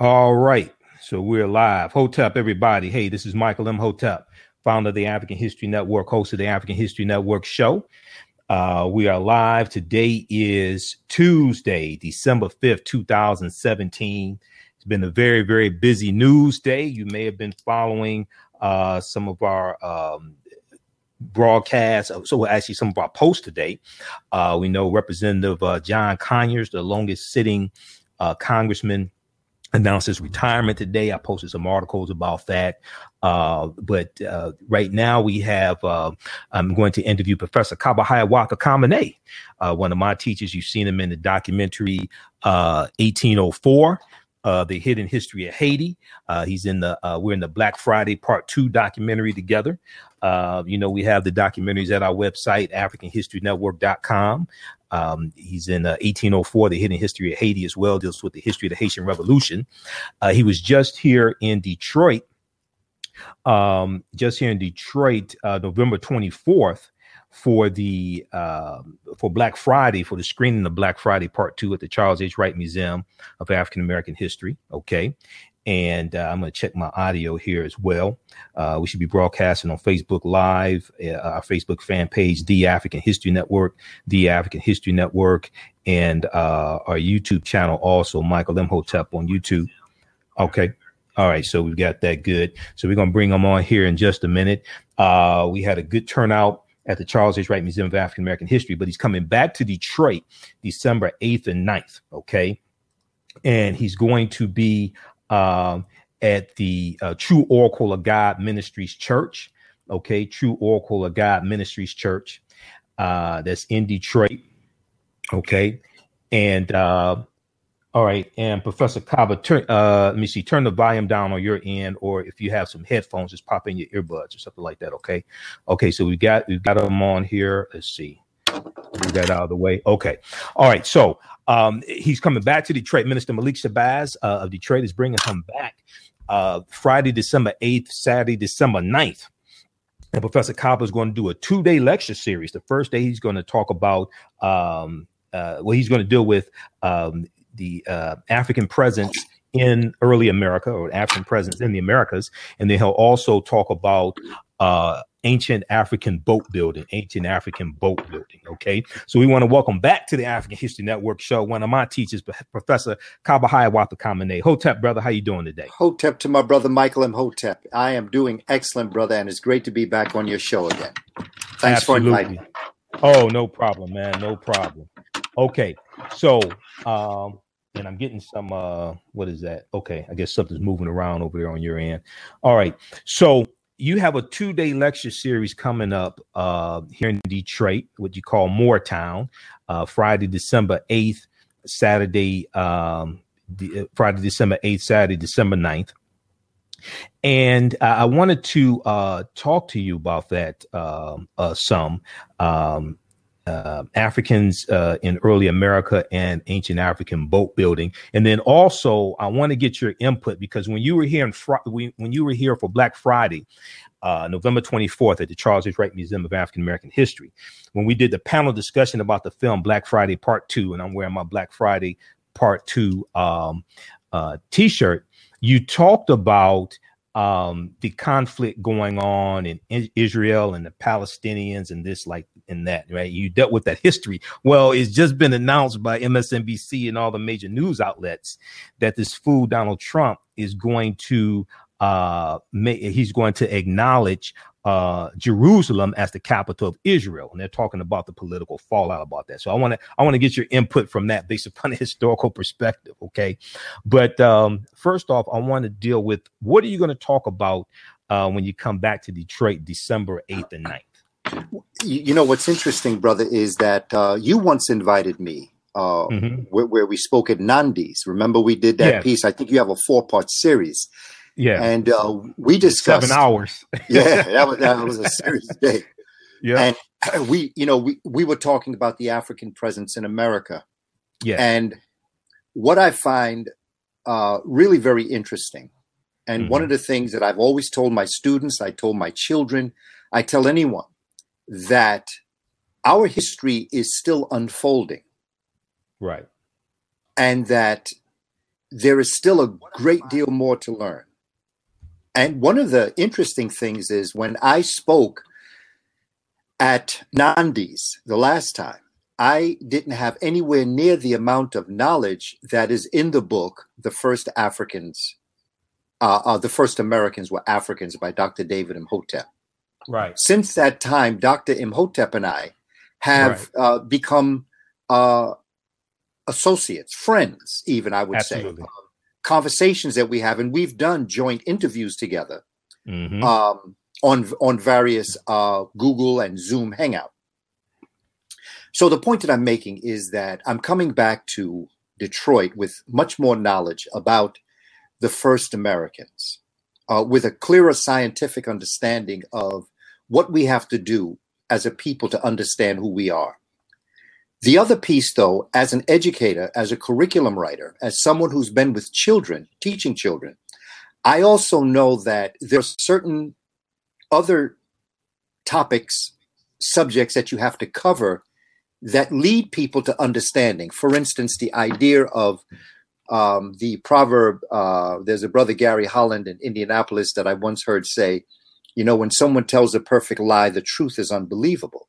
All right. So we're live. Hotep, everybody. Hey, this is Michael Imhotep, founder of the African History Network, host of the African History Network show. Uh, we are live. Today is Tuesday, December 5th, 2017. It's been a very, very busy news day. You may have been following uh, some of our um, broadcasts. So actually, some of our posts today. Uh, we know Representative uh, John Conyers, the longest sitting uh, congressman announced his retirement today. I posted some articles about that. Uh, but uh, right now we have, uh, I'm going to interview Professor Kaba Hiawatha Kamene, uh, one of my teachers. You've seen him in the documentary 1804. Uh, uh, the hidden history of Haiti. he's in the we're in the Black Friday Part Two documentary together. you know, we have the documentaries at our website, AfricanHistoryNetwork.com. Um, he's in uh, 1804, The Hidden History of Haiti, as well, deals with the history of the Haitian Revolution. Uh, he was just here in Detroit, um, just here in Detroit, uh, November 24th for the uh, for Black Friday for the screening of Black Friday Part Two at the Charles H. Wright Museum of African American History. Okay, and uh, I'm going to check my audio here as well. Uh, we should be broadcasting on Facebook Live, uh, our Facebook fan page, The African History Network, The African History Network, and uh, our YouTube channel also, Michael M. On YouTube. Okay. All right. So we've got that good. So we're going to bring them on here in just a minute. Uh, we had a good turnout at the Charles H. Wright Museum of African American History, but he's coming back to Detroit December 8th and 9th. Okay. And he's going to be um, at the uh, True Oracle of God Ministries Church. Okay, True Oracle of God Ministries Church. Uh, that's in Detroit. Okay, and uh, all right, and Professor Kaba, turn, uh, let me see, turn the volume down on your end, or if you have some headphones, just pop in your earbuds or something like that. Okay, okay, so we got we've got them on here. Let's see, that out of the way. Okay, all right, so um, he's coming back to Detroit. Minister Malik Shabazz uh, of Detroit is bringing him back uh, Friday, December 8th, Saturday, December 9th. And Professor Kaba is going to do a two day lecture series. The first day, he's going to talk about, um, uh, well, he's going to deal with um, the uh, African presence in early America or African presence in the Americas. And then he'll also talk about uh, ancient African boat building, ancient African boat building. Okay. So we want to welcome back to the African History Network show one of my teachers, Professor Kaba Hiawatha Kamene. Hotep, brother, how you doing today? Hotep to my brother Michael Imhotep. I am doing excellent, brother, and it's great to be back on your show again. Thanks Absolutely. for inviting me. Oh, no problem, man. No problem. Okay. So um and I'm getting some uh what is that? Okay, I guess something's moving around over there on your end. All right. So you have a two day lecture series coming up uh, here in Detroit, what you call Moortown, uh, Friday, December 8th, Saturday, um, uh, Friday, December 8th, Saturday, December 9th. And uh, I wanted to uh, talk to you about that um, uh, some. Um, uh, Africans uh, in early America and ancient African boat building. And then also, I want to get your input because when you were here in Fr- when you were here for Black Friday, uh, November 24th at the Charles H. Wright Museum of African American History, when we did the panel discussion about the film Black Friday Part Two, and I'm wearing my Black Friday Part Two um, uh, T-shirt, you talked about um, the conflict going on in Israel and the Palestinians and this, like, and that, right? You dealt with that history. Well, it's just been announced by MSNBC and all the major news outlets that this fool Donald Trump is going to uh, he's going to acknowledge uh, Jerusalem as the capital of Israel, and they're talking about the political fallout about that. So I want to I want to get your input from that based upon a historical perspective. Okay, but um, first off, I want to deal with what are you going to talk about uh, when you come back to Detroit, December eighth and 9th? You know what's interesting, brother, is that uh, you once invited me uh, mm-hmm. where, where, we spoke at Nandi's. Remember, we did that yes. piece. I think you have a four part series yeah. And uh, we discussed seven hours. yeah, that was, that was a serious day. Yeah. And we, you know, we, we were talking about the African presence in America. Yeah. And what I find uh, really very interesting, and mm-hmm. one of the things that I've always told my students, I told my children, I tell anyone that our history is still unfolding. Right. And that there is still a great deal more to learn. And one of the interesting things is when I spoke at Nandi's the last time, I didn't have anywhere near the amount of knowledge that is in the book, The First Africans, uh, uh, The First Americans Were Africans by Dr. David Imhotep. Right. Since that time, Dr. Imhotep and I have right. uh, become uh, associates, friends, even, I would say. Absolutely. say. Conversations that we have, and we've done joint interviews together mm-hmm. um, on, on various uh, Google and Zoom Hangout. So the point that I'm making is that I'm coming back to Detroit with much more knowledge about the first Americans, uh, with a clearer scientific understanding of what we have to do as a people to understand who we are. The other piece, though, as an educator, as a curriculum writer, as someone who's been with children, teaching children, I also know that there are certain other topics, subjects that you have to cover that lead people to understanding. For instance, the idea of um, the proverb uh, there's a brother Gary Holland in Indianapolis that I once heard say, you know, when someone tells a perfect lie, the truth is unbelievable.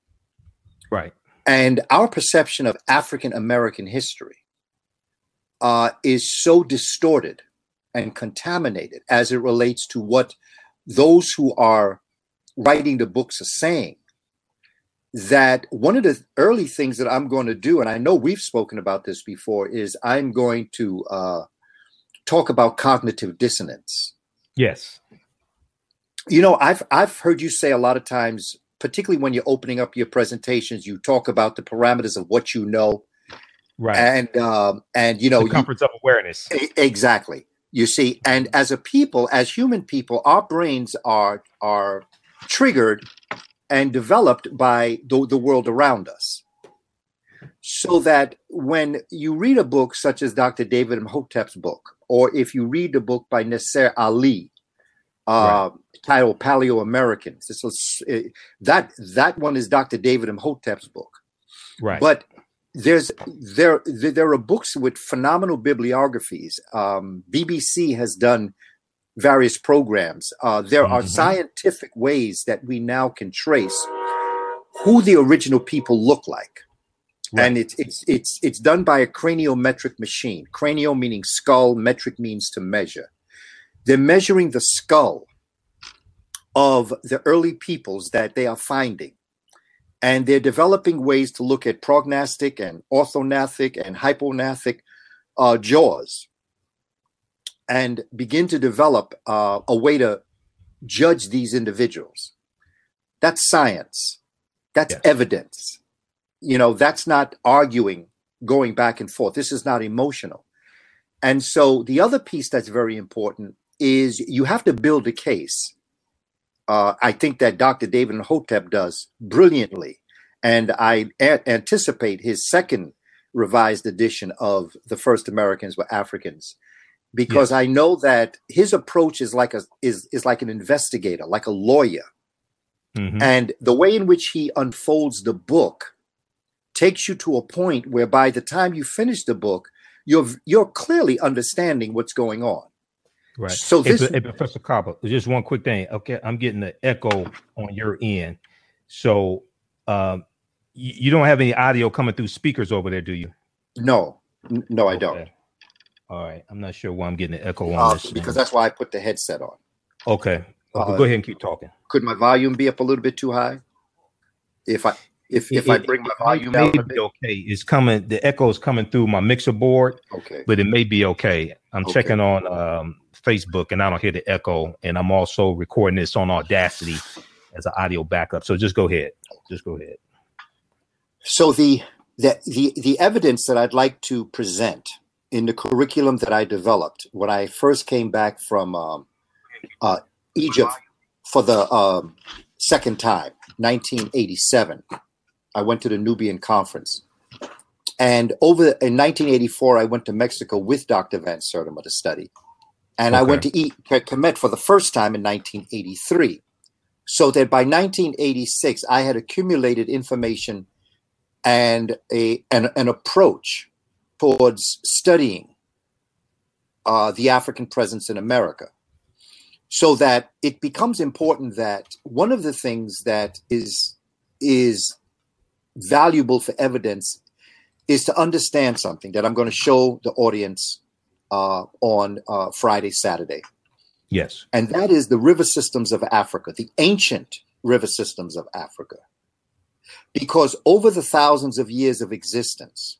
Right. And our perception of African American history uh, is so distorted and contaminated as it relates to what those who are writing the books are saying that one of the early things that I'm going to do, and I know we've spoken about this before, is I'm going to uh, talk about cognitive dissonance. Yes. You know, I've I've heard you say a lot of times, particularly when you're opening up your presentations, you talk about the parameters of what you know, right? And um, and you know, the comforts you, of awareness. Exactly. You see, and as a people, as human people, our brains are are triggered and developed by the, the world around us. So that when you read a book such as Dr. David Imhotep's book, or if you read the book by Nasser Ali, uh, right. titled Paleo Americans, this was, uh, that that one is Dr. David Imhotep's book. Right. But there's there there are books with phenomenal bibliographies. Um, BBC has done various programs. Uh, there mm-hmm. are scientific ways that we now can trace who the original people look like. Right. And it's it's it's it's done by a craniometric machine. Cranio meaning skull, metric means to measure. They're measuring the skull of the early peoples that they are finding. And they're developing ways to look at prognathic and orthognathic and hypognathic uh, jaws and begin to develop uh, a way to judge these individuals. That's science. That's yes. evidence. You know, that's not arguing, going back and forth. This is not emotional. And so the other piece that's very important is you have to build a case. Uh, I think that Dr. David Imhotep does brilliantly. And I a- anticipate his second revised edition of The First Americans Were Africans because yes. I know that his approach is like a is is like an investigator, like a lawyer. Mm-hmm. And the way in which he unfolds the book takes you to a point where by the time you finish the book, you're you're clearly understanding what's going on. Right. So this, hey, Professor Kaba, just one quick thing. Okay, I'm getting the echo on your end. So um, you, you don't have any audio coming through speakers over there, do you? No, no, I okay. don't. All right. I'm not sure why I'm getting an echo on uh, this. Because that's why I put the headset on. Okay. Uh, go ahead and keep talking. Could my volume be up a little bit too high? If I if if it, I bring my volume down, may be okay. It's coming. The echo is coming through my mixer board. Okay, but it may be okay. I'm okay. checking on um, Facebook, and I don't hear the echo. And I'm also recording this on Audacity as an audio backup. So just go ahead. Just go ahead. So the the the, the evidence that I'd like to present in the curriculum that I developed when I first came back from um, uh, Egypt for the um, second time, 1987. I went to the Nubian conference. And over in 1984, I went to Mexico with Dr. Van Sertima to study. And okay. I went to eat Kemet for the first time in 1983. So that by 1986, I had accumulated information and a an, an approach towards studying uh, the African presence in America. So that it becomes important that one of the things that is is valuable for evidence is to understand something that I'm going to show the audience uh, on uh, Friday, Saturday. Yes. And that is the river systems of Africa, the ancient river systems of Africa. Because over the thousands of years of existence,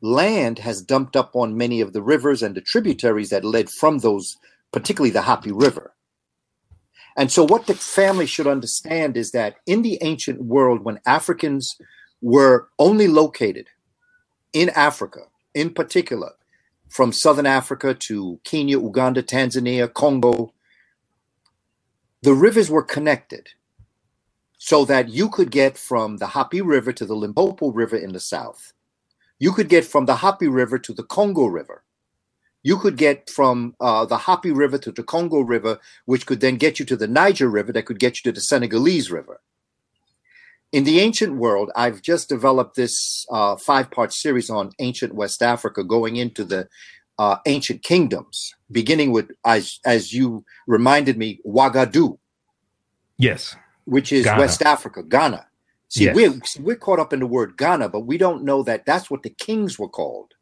land has dumped up on many of the rivers and the tributaries that led from those, particularly the Hapi River. And so, what the family should understand is that in the ancient world, when Africans were only located in Africa, in particular, from southern Africa to Kenya, Uganda, Tanzania, Congo, the rivers were connected so that you could get from the Hapi River to the Limpopo River in the south. You could get from the Hapi River to the Congo River. You could get from uh, the Hapi River to the Congo River, which could then get you to the Niger River, that could get you to the Senegalese River. In the ancient world, I've just developed this uh, five part series on ancient West Africa, going into the uh, ancient kingdoms, beginning with, as, as you reminded me, Ouagadougou. Yes which is Ghana. West Africa, Ghana. See, yes. we're we're caught up in the word Ghana, but we don't know that that's what the kings were called.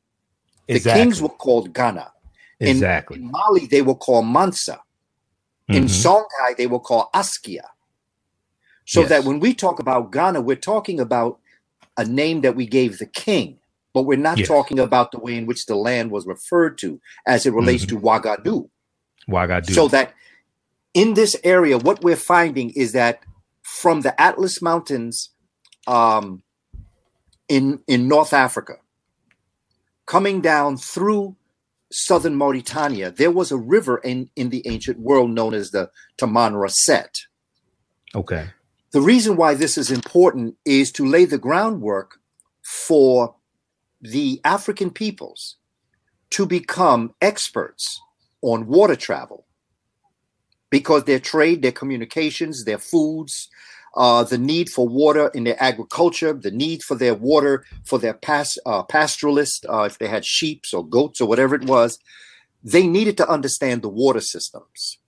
The exactly. kings were called Ghana. In, exactly. In Mali, they were called Mansa. Mm-hmm. In Songhai, they were called Askia. So yes. that when we talk about Ghana, we're talking about a name that we gave the king, but we're not yes. talking about the way in which the land was referred to as it relates mm-hmm. to Ouagadougou. Ouagadougou. So that in this area, what we're finding is that from the Atlas Mountains um, in in North Africa, coming down through southern Mauritania, there was a river in, in the ancient world known as the Tamanrasset. Okay. The reason why this is important is to lay the groundwork for the African peoples to become experts on water travel because their trade, their communications, their foods, uh, the need for water in their agriculture, the need for their water for their pas- uh, pastoralists, uh, if they had sheep or goats or whatever it was, they needed to understand the water systems.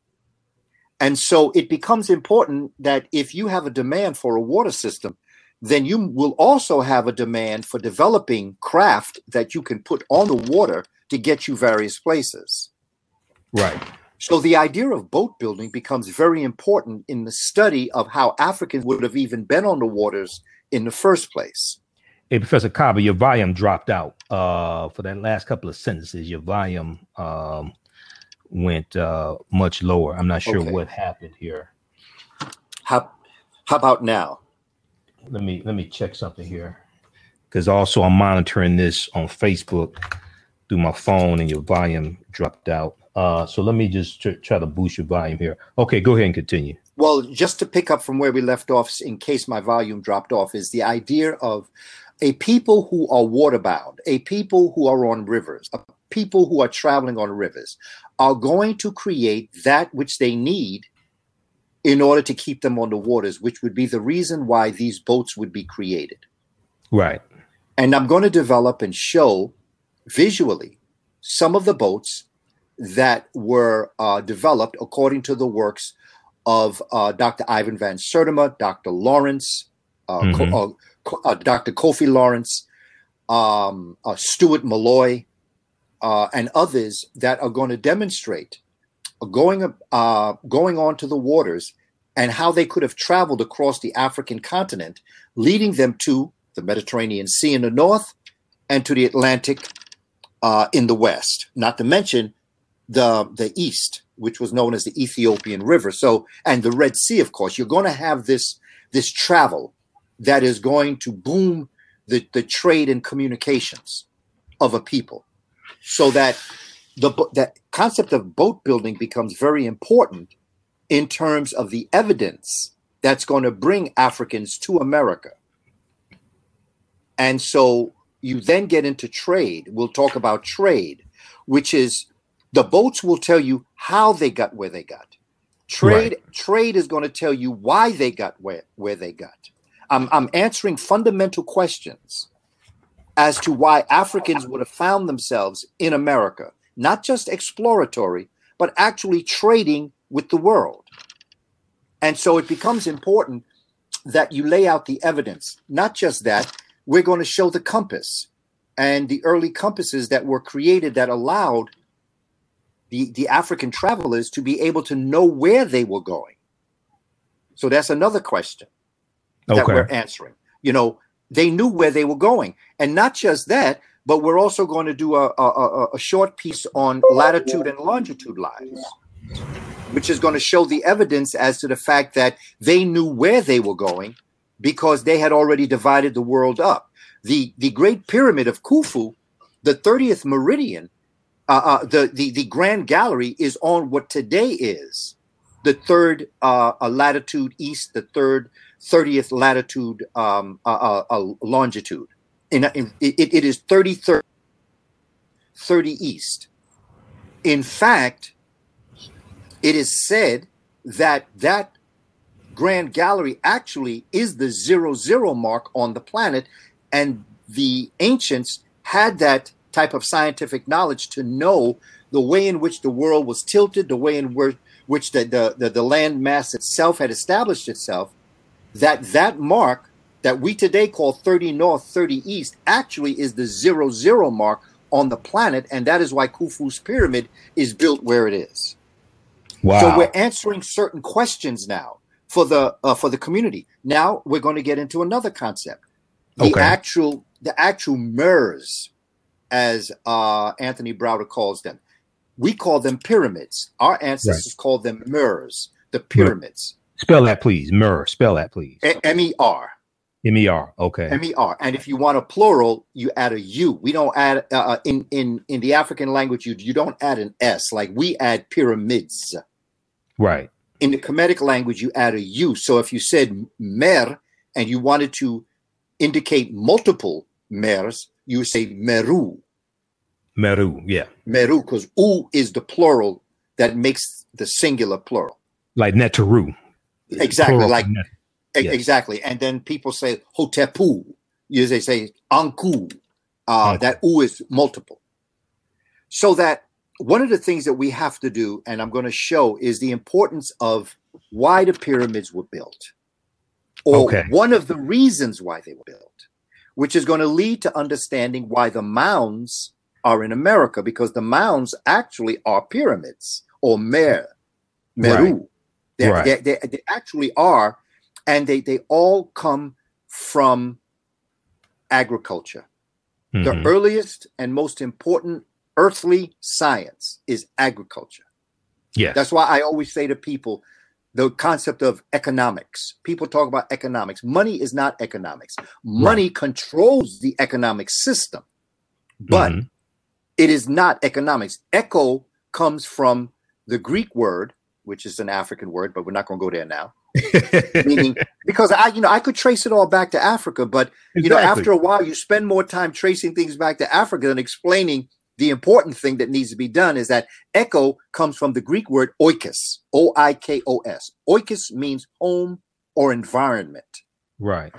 And so it becomes important that if you have a demand for a water system, then you will also have a demand for developing craft that you can put on the water to get you various places. Right. So the idea of boat building becomes very important in the study of how Africans would have even been on the waters in the first place. Hey, Professor Kaba, your volume dropped out uh, for that last couple of sentences. Your volume um, went uh, much lower. I'm not sure okay. what happened here. How, how about now? Let me let me check something here, because also I'm monitoring this on Facebook through my phone, and your volume dropped out. Uh, so let me just tr- try to boost your volume here. Okay, go ahead and continue. Well, just to pick up from where we left off, in case my volume dropped off, is the idea of a people who are waterbound, a people who are on rivers, a people who are traveling on rivers, are going to create that which they need in order to keep them on the waters, which would be the reason why these boats would be created. Right. And I'm going to develop and show visually some of the boats that were uh, developed according to the works of uh, Dr. Ivan Van Sertima, Dr. Lawrence, uh, mm-hmm. Co- uh, uh, Dr. Kofi Lawrence, um, uh, Stuart Malloy, Uh, and others that are going to demonstrate going uh, going onto the waters and how they could have traveled across the African continent, leading them to the Mediterranean Sea in the north and to the Atlantic uh, in the west. Not to mention the the east, which was known as the Ethiopian River. So, and the Red Sea, of course, you're going to have this this travel that is going to boom the the trade and communications of a people, so that the that concept of boat building becomes very important in terms of the evidence that's going to bring Africans to America. And so you then get into trade. We'll talk about trade, which is the boats will tell you how they got where they got. Trade right. trade is going to tell you why they got where, where they got. I'm, I'm answering fundamental questions as to why Africans would have found themselves in America not just exploratory, but actually trading with the world. And so it becomes important that you lay out the evidence. Not just that, we're going to show the compass and the early compasses that were created that allowed the, the African travelers to be able to know where they were going. So that's another question that we're answering. You know, they knew where they were going. And not just that, but we're also going to do a, a, a, short piece on latitude and longitude lines, which is going to show the evidence as to the fact that they knew where they were going because they had already divided the world up. The, the Great Pyramid of Khufu, the 30th meridian, uh, uh, the, the, the Grand Gallery is on what today is the third uh, uh, latitude east, the third 30th latitude um, uh, uh, uh, longitude. In, in, it, it is 33rd, 30 east. In fact, it is said that that Grand Gallery actually is the zero zero mark on the planet, and the ancients had that type of scientific knowledge to know the way in which the world was tilted, the way in which the, the, the, the land mass itself had established itself, that that mark that we today call 30 north, 30 east actually is the zero zero mark on the planet, and that is why Khufu's pyramid is built where it is. Wow. So we're answering certain questions now for the uh, for the community. Now we're going to get into another concept. The Okay. actual the actual MERS, as uh, Anthony Browder calls them. We call them pyramids. Our ancestors called them MERS, the pyramids. Spell that, please. Mer. Spell that, please. M E R. M E R. Okay. M E R. And if you want a plural, you add a U. We don't add uh, uh, in in in the African language. You you don't add an S like we add pyramids. right. in the Kemetic language, you add a U. So if you said mer and you wanted to indicate multiple mers, you say meru, Meru. Yeah. meru, because u is the plural that makes the singular plural. Like Neteru. Exactly, like Yes. exactly. And then people say hotepu. You they say anku. Uh, Anku. That u is multiple. So that one of the things that we have to do, and I'm going to show, is the importance of why the pyramids were built, or Okay. one of the reasons why they were built, which is going to lead to understanding why the mounds are in America, because the mounds actually are pyramids or mer, meru. They, Right. they, they, they actually are, and they, they all come from agriculture. The Mhm. earliest and most important earthly science is agriculture. Yes. That's why I always say to people the concept of economics. People talk about economics. Money is not economics. Money controls the economic system, but Mhm. it is not economics. Echo comes from the Greek word, which is an African word, but we're not going to go there now. Meaning, because I, you know, I could trace it all back to Africa, but you know, after a while, you spend more time tracing things back to Africa than explaining the important thing that needs to be done is that echo comes from the Greek word oikos, O I K O S. Oikos means home or environment. right.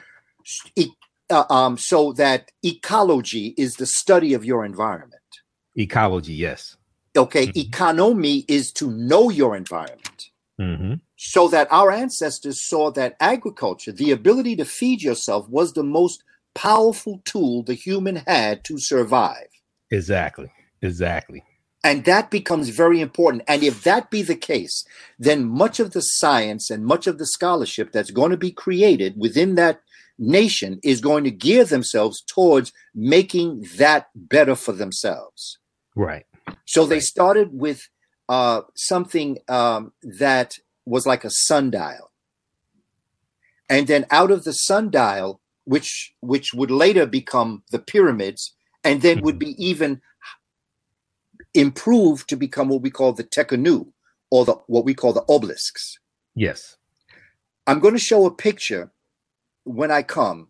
E- uh, um, so that ecology is the study of your environment. Ecology. Yes. Okay, Mhm. economy is to know your environment. hmm So that our ancestors saw that agriculture, the ability to feed yourself, was the most powerful tool the human had to survive. Exactly. Exactly. And that becomes very important. And if that be the case, then much of the science and much of the scholarship that's going to be created within that nation is going to gear themselves towards making that better for themselves. Right. So they started with uh, something um, that was like a sundial, and then out of the sundial, which which would later become the pyramids, and then would be even improved to become what we call the tekenu, or the what we call the obelisks. Yes. I'm going to show a picture when I come,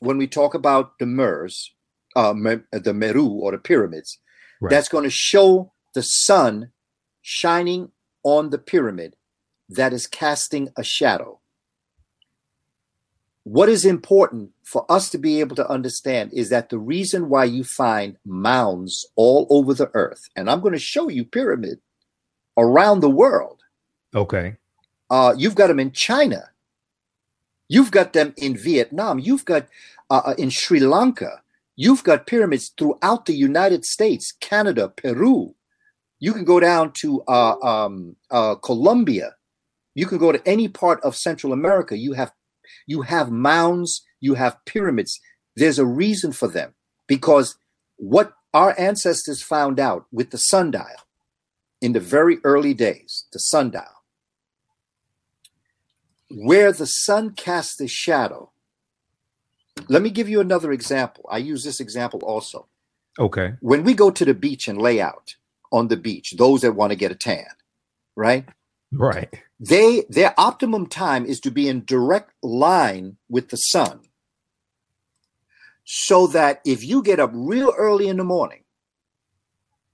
when we talk about the Mers, uh, the Meru or the pyramids, Right. that's going to show the sun shining on the pyramid that is casting a shadow. what is important for us to be able to understand is that the reason why you find mounds all over the earth, and I'm going to show you pyramid around the world. Okay. Uh, you've got them in China. You've got them in Vietnam. You've got uh, uh in Sri Lanka. You've got pyramids throughout the United States, Canada, Peru. You can go down to uh, um, uh, Colombia. You can go to any part of Central America. You have you have mounds, you have pyramids. There's a reason for them because what our ancestors found out with the sundial in the very early days, the sundial, where the sun casts a shadow. Let me give you another example. I use this example also. Okay. When we go to the beach and lay out on the beach, those that want to get a tan, right? Right. They their optimum time is to be in direct line with the sun. So that if you get up real early in the morning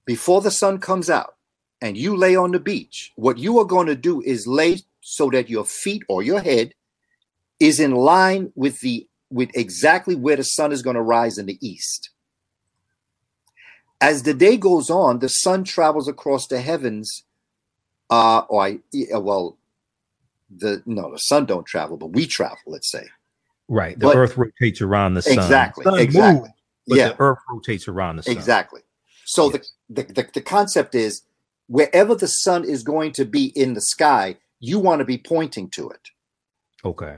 before the sun comes out and you lay on the beach, what you are going to do is lay so that your feet or your head is in line with the with exactly where the sun is going to rise in the east. As the day goes on, the sun travels across the heavens uh, or I well, the no, the sun don't travel, but we travel. Let's say. Right. The but, Earth rotates around the sun. Exactly. Sun exactly. Moves, yeah. The Earth rotates around the sun. Exactly. So yes. the, the, the the concept is wherever the sun is going to be in the sky, you want to be pointing to it. Okay.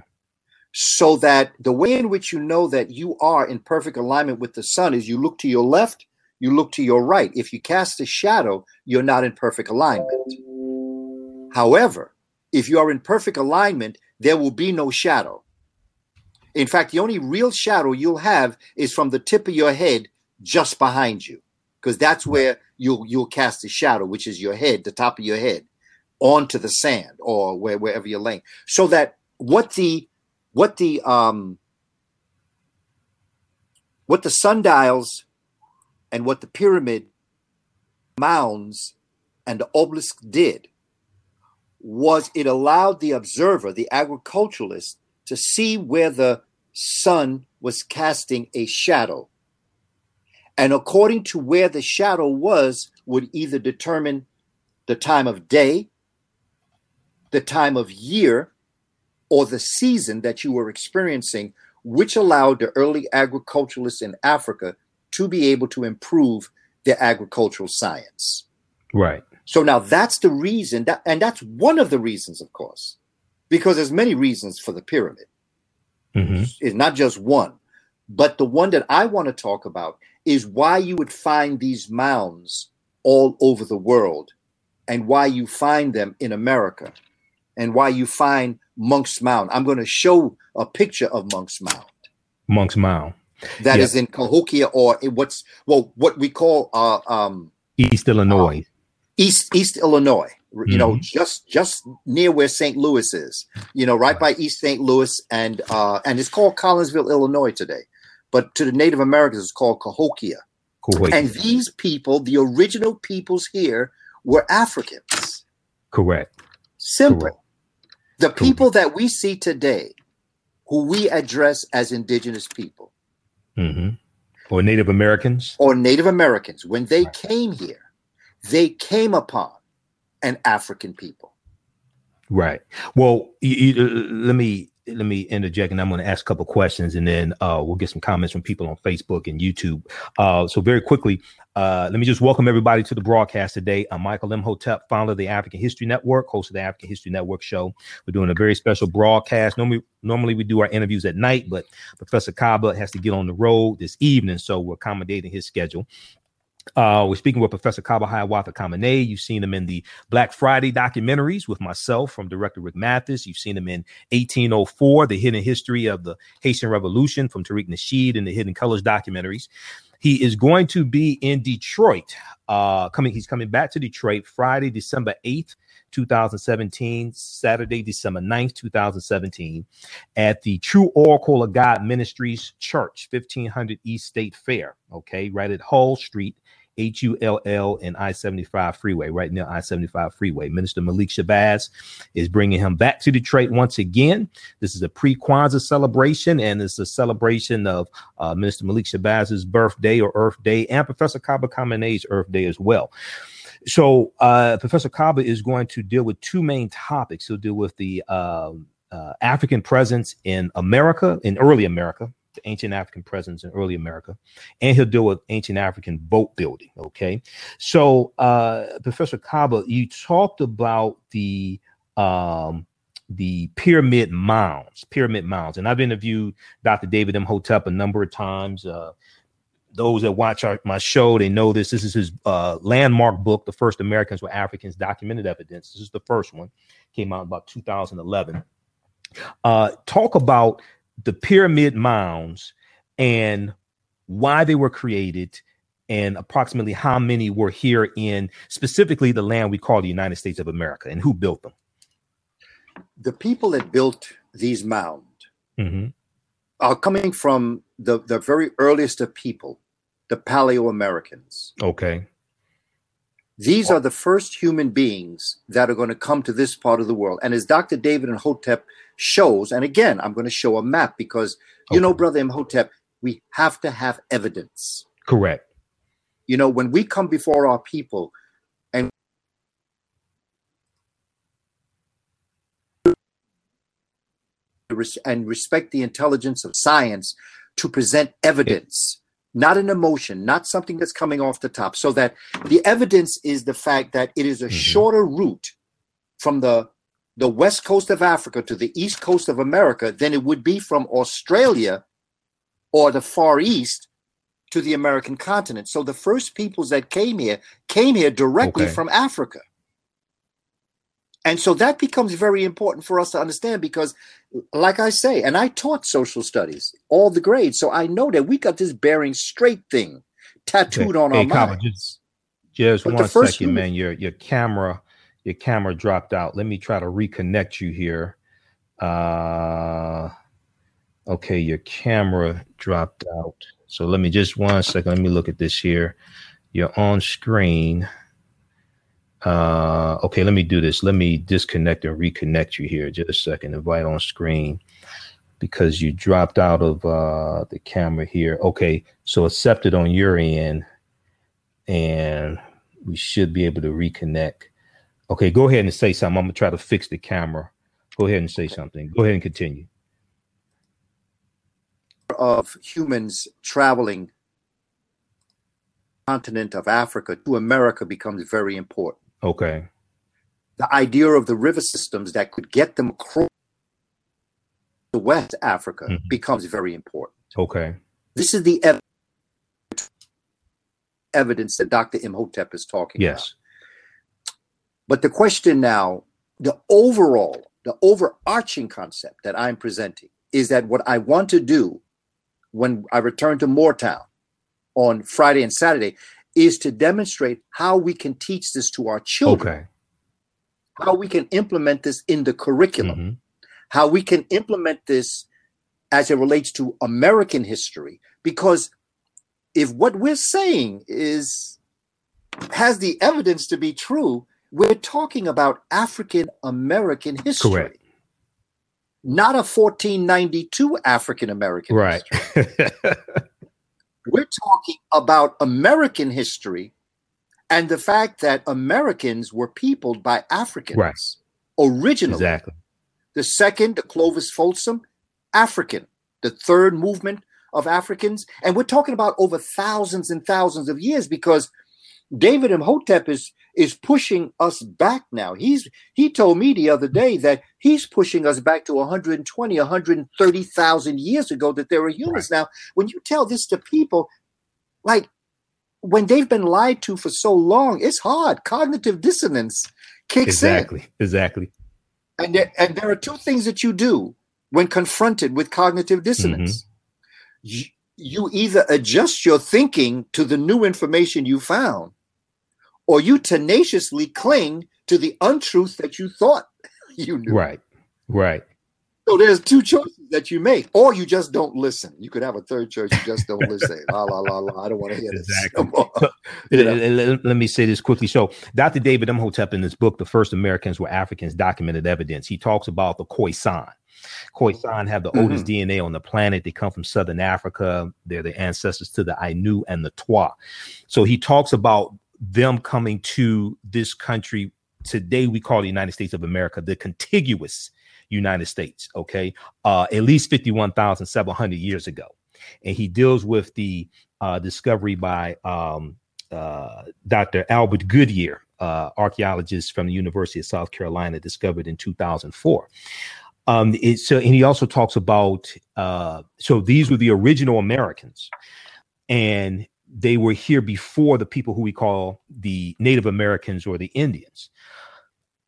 So that the way in which you know that you are in perfect alignment with the sun is you look to your left, you look to your right. If you cast a shadow, you're not in perfect alignment. However, if you are in perfect alignment, there will be no shadow. In fact, the only real shadow you'll have is from the tip of your head just behind you, because that's where you'll you'll cast a shadow, which is your head, the top of your head, onto the sand or where, wherever you're laying. So that what the what the um what the sundials and what the pyramid mounds and the obelisk did was it allowed the observer, the agriculturalist, to see where the sun was casting a shadow. And according to where the shadow was, would either determine the time of day, the time of year, or the season that you were experiencing, which allowed the early agriculturalists in Africa to be able to improve their agricultural science. Right. So now that's the reason that, and that's one of the reasons, of course, because there's many reasons for the pyramid. Mm-hmm. It's not just one, but the one that I want to talk about is why you would find these mounds all over the world, and why you find them in America, and why you find Monk's Mound. I'm going to show a picture of Monk's Mound. Monk's Mound. That yeah. is in Cahokia, or in what's well, what we call uh, um, East Illinois. Uh, East East Illinois, you mm-hmm. know, just just near where St. Louis is, you know, right by East St. Louis, and uh, and it's called Collinsville, Illinois today, but to the Native Americans, it's called Cahokia. Cahokia. And these people, the original peoples here, were Africans. Correct. Simple. Correct. The people that we see today, who we address as indigenous people, mm-hmm. or Native Americans, or Native Americans, when they right. came here they came upon an African people. Right. Well, you, you, let me let me interject, and I'm going to ask a couple questions, and then uh, we'll get some comments from people on Facebook and YouTube. Uh, so very quickly, uh, let me just welcome everybody to the broadcast today. I'm Michael Imhotep, founder of the African History Network, host of the African History Network show. We're doing a very special broadcast. Normally, normally we do our interviews at night, but Professor Kaba has to get on the road this evening, so we're accommodating his schedule. Uh, we're speaking with Professor Kaba Hiawatha Kamene. You've seen him in the Black Friday documentaries with myself from director Rick Mathis. You've seen him in 1804, The Hidden History of the Haitian Revolution from Tariq Nasheed and the Hidden Colors documentaries. He is going to be in Detroit. Uh, coming, he's coming back to Detroit Friday, December 8th, 2017, Saturday, December 9th, 2017, at the True Oracle of God Ministries Church, 1500 East State Fair. Okay, right at Hull Street H U L L and I 75 freeway, right near I 75 freeway. Minister Malik Shabazz is bringing him back to Detroit once again. This is a pre Kwanzaa celebration, and it's a celebration of uh, Minister Malik Shabazz's birthday or Earth Day and Professor Kaba Kamene's Earth Day as well. So, uh, Professor Kaba is going to deal with two main topics. He'll deal with the um, uh, African presence in America, in early America, the ancient African presence in early America, and he'll deal with ancient African boat building. Okay, so uh, Professor Kaba, you talked about the um, the pyramid mounds, pyramid mounds, and I've interviewed Dr. David Imhotep a number of times. Uh, those that watch our, my show, they know this. This is his uh, landmark book, The First Americans Were Africans, Documented Evidence. This is the first one, came out about 2011. Uh, talk about the pyramid mounds and why they were created and approximately how many were here in specifically the land we call the United States of America and who built them. The people that built these mounds mm-hmm. are coming from the, the very earliest of people, the Paleo Americans. Okay. These oh. are the first human beings that are going to come to this part of the world. And as Dr. David Imhotep shows, and again, I'm going to show a map because, you okay. know, Brother Imhotep, we have to have evidence. Correct. You know, when we come before our people and and respect the intelligence of science to present evidence not an emotion, not something that's coming off the top. So that the evidence is the fact that it is a mm-hmm. shorter route from the the west coast of Africa to the east coast of America than it would be from Australia or the Far East to the American continent. So the first peoples that came here came here directly okay. from Africa. And so that becomes very important for us to understand because, like I say, and I taught social studies, all the grades. So I know that we got this Bering Strait thing tattooed on hey, our minds. Just, just one second, man. Your your camera, your camera dropped out. Let me try to reconnect you here. Uh okay, your camera dropped out. So let me just one second. Let me look at this here. You're on screen. Uh, okay, let me do this. Let me disconnect and reconnect you here. Just a second. Invite on screen because you dropped out of uh, the camera here. Okay, so accepted on your end, and we should be able to reconnect. Okay, go ahead and say something. I'm gonna try to fix the camera. Go ahead and say something. Go ahead and continue. Of humans traveling continent of Africa to America becomes very important. Okay. The idea of the river systems that could get them across to West Africa mm-hmm. becomes very important. Okay. This is the ev- evidence that Dr. Imhotep is talking yes. about. But the question now, the overall, the overarching concept that I'm presenting is that what I want to do when I return to Moortown on Friday and Saturday is to demonstrate how we can teach this to our children. Okay. How we can implement this in the curriculum. Mm-hmm. How we can implement this as it relates to American history. Because if what we're saying is has the evidence to be true, we're talking about African American history. Correct. Not a 1492 African American right. We're talking about American history and the fact that Americans were peopled by Africans right. originally. Exactly. The second, the Clovis Folsom, African. The third movement of Africans. And we're talking about over thousands and thousands of years because David Imhotep is is pushing us back now. He's he told me the other day that he's pushing us back to 120, 130,000 years ago that there were humans. Right. Now, when you tell this to people, like when they've been lied to for so long, it's hard. Cognitive dissonance kicks exactly, in. Exactly. Exactly. And there, and there are two things that you do when confronted with cognitive dissonance. Mm-hmm. You, you either adjust your thinking to the new information you found or you tenaciously cling to the untruth that you thought you knew. Right. Right. So there's two choices that you make, or you just don't listen. You could have a third choice. You just don't listen. La la la la. I don't want to hear exactly. this. you know? let, let, me say this quickly. So, Dr. David Imhotep in this book, "The First Americans Were Africans: Documented Evidence," he talks about the Khoisan. Khoisan have the mm-hmm. oldest DNA on the planet. They come from Southern Africa. They're the ancestors to the Ainu and the Twa. So he talks about them coming to this country. Today, we call the United States of America the contiguous United States, okay, uh, at least 51,700 years ago. And he deals with the uh, discovery by um, uh, Dr. Albert Goodyear, uh, archaeologist from the University of South Carolina, discovered in 2004. Um, it, so, and he also talks about uh, so these were the original Americans, and they were here before the people who we call the Native Americans or the Indians.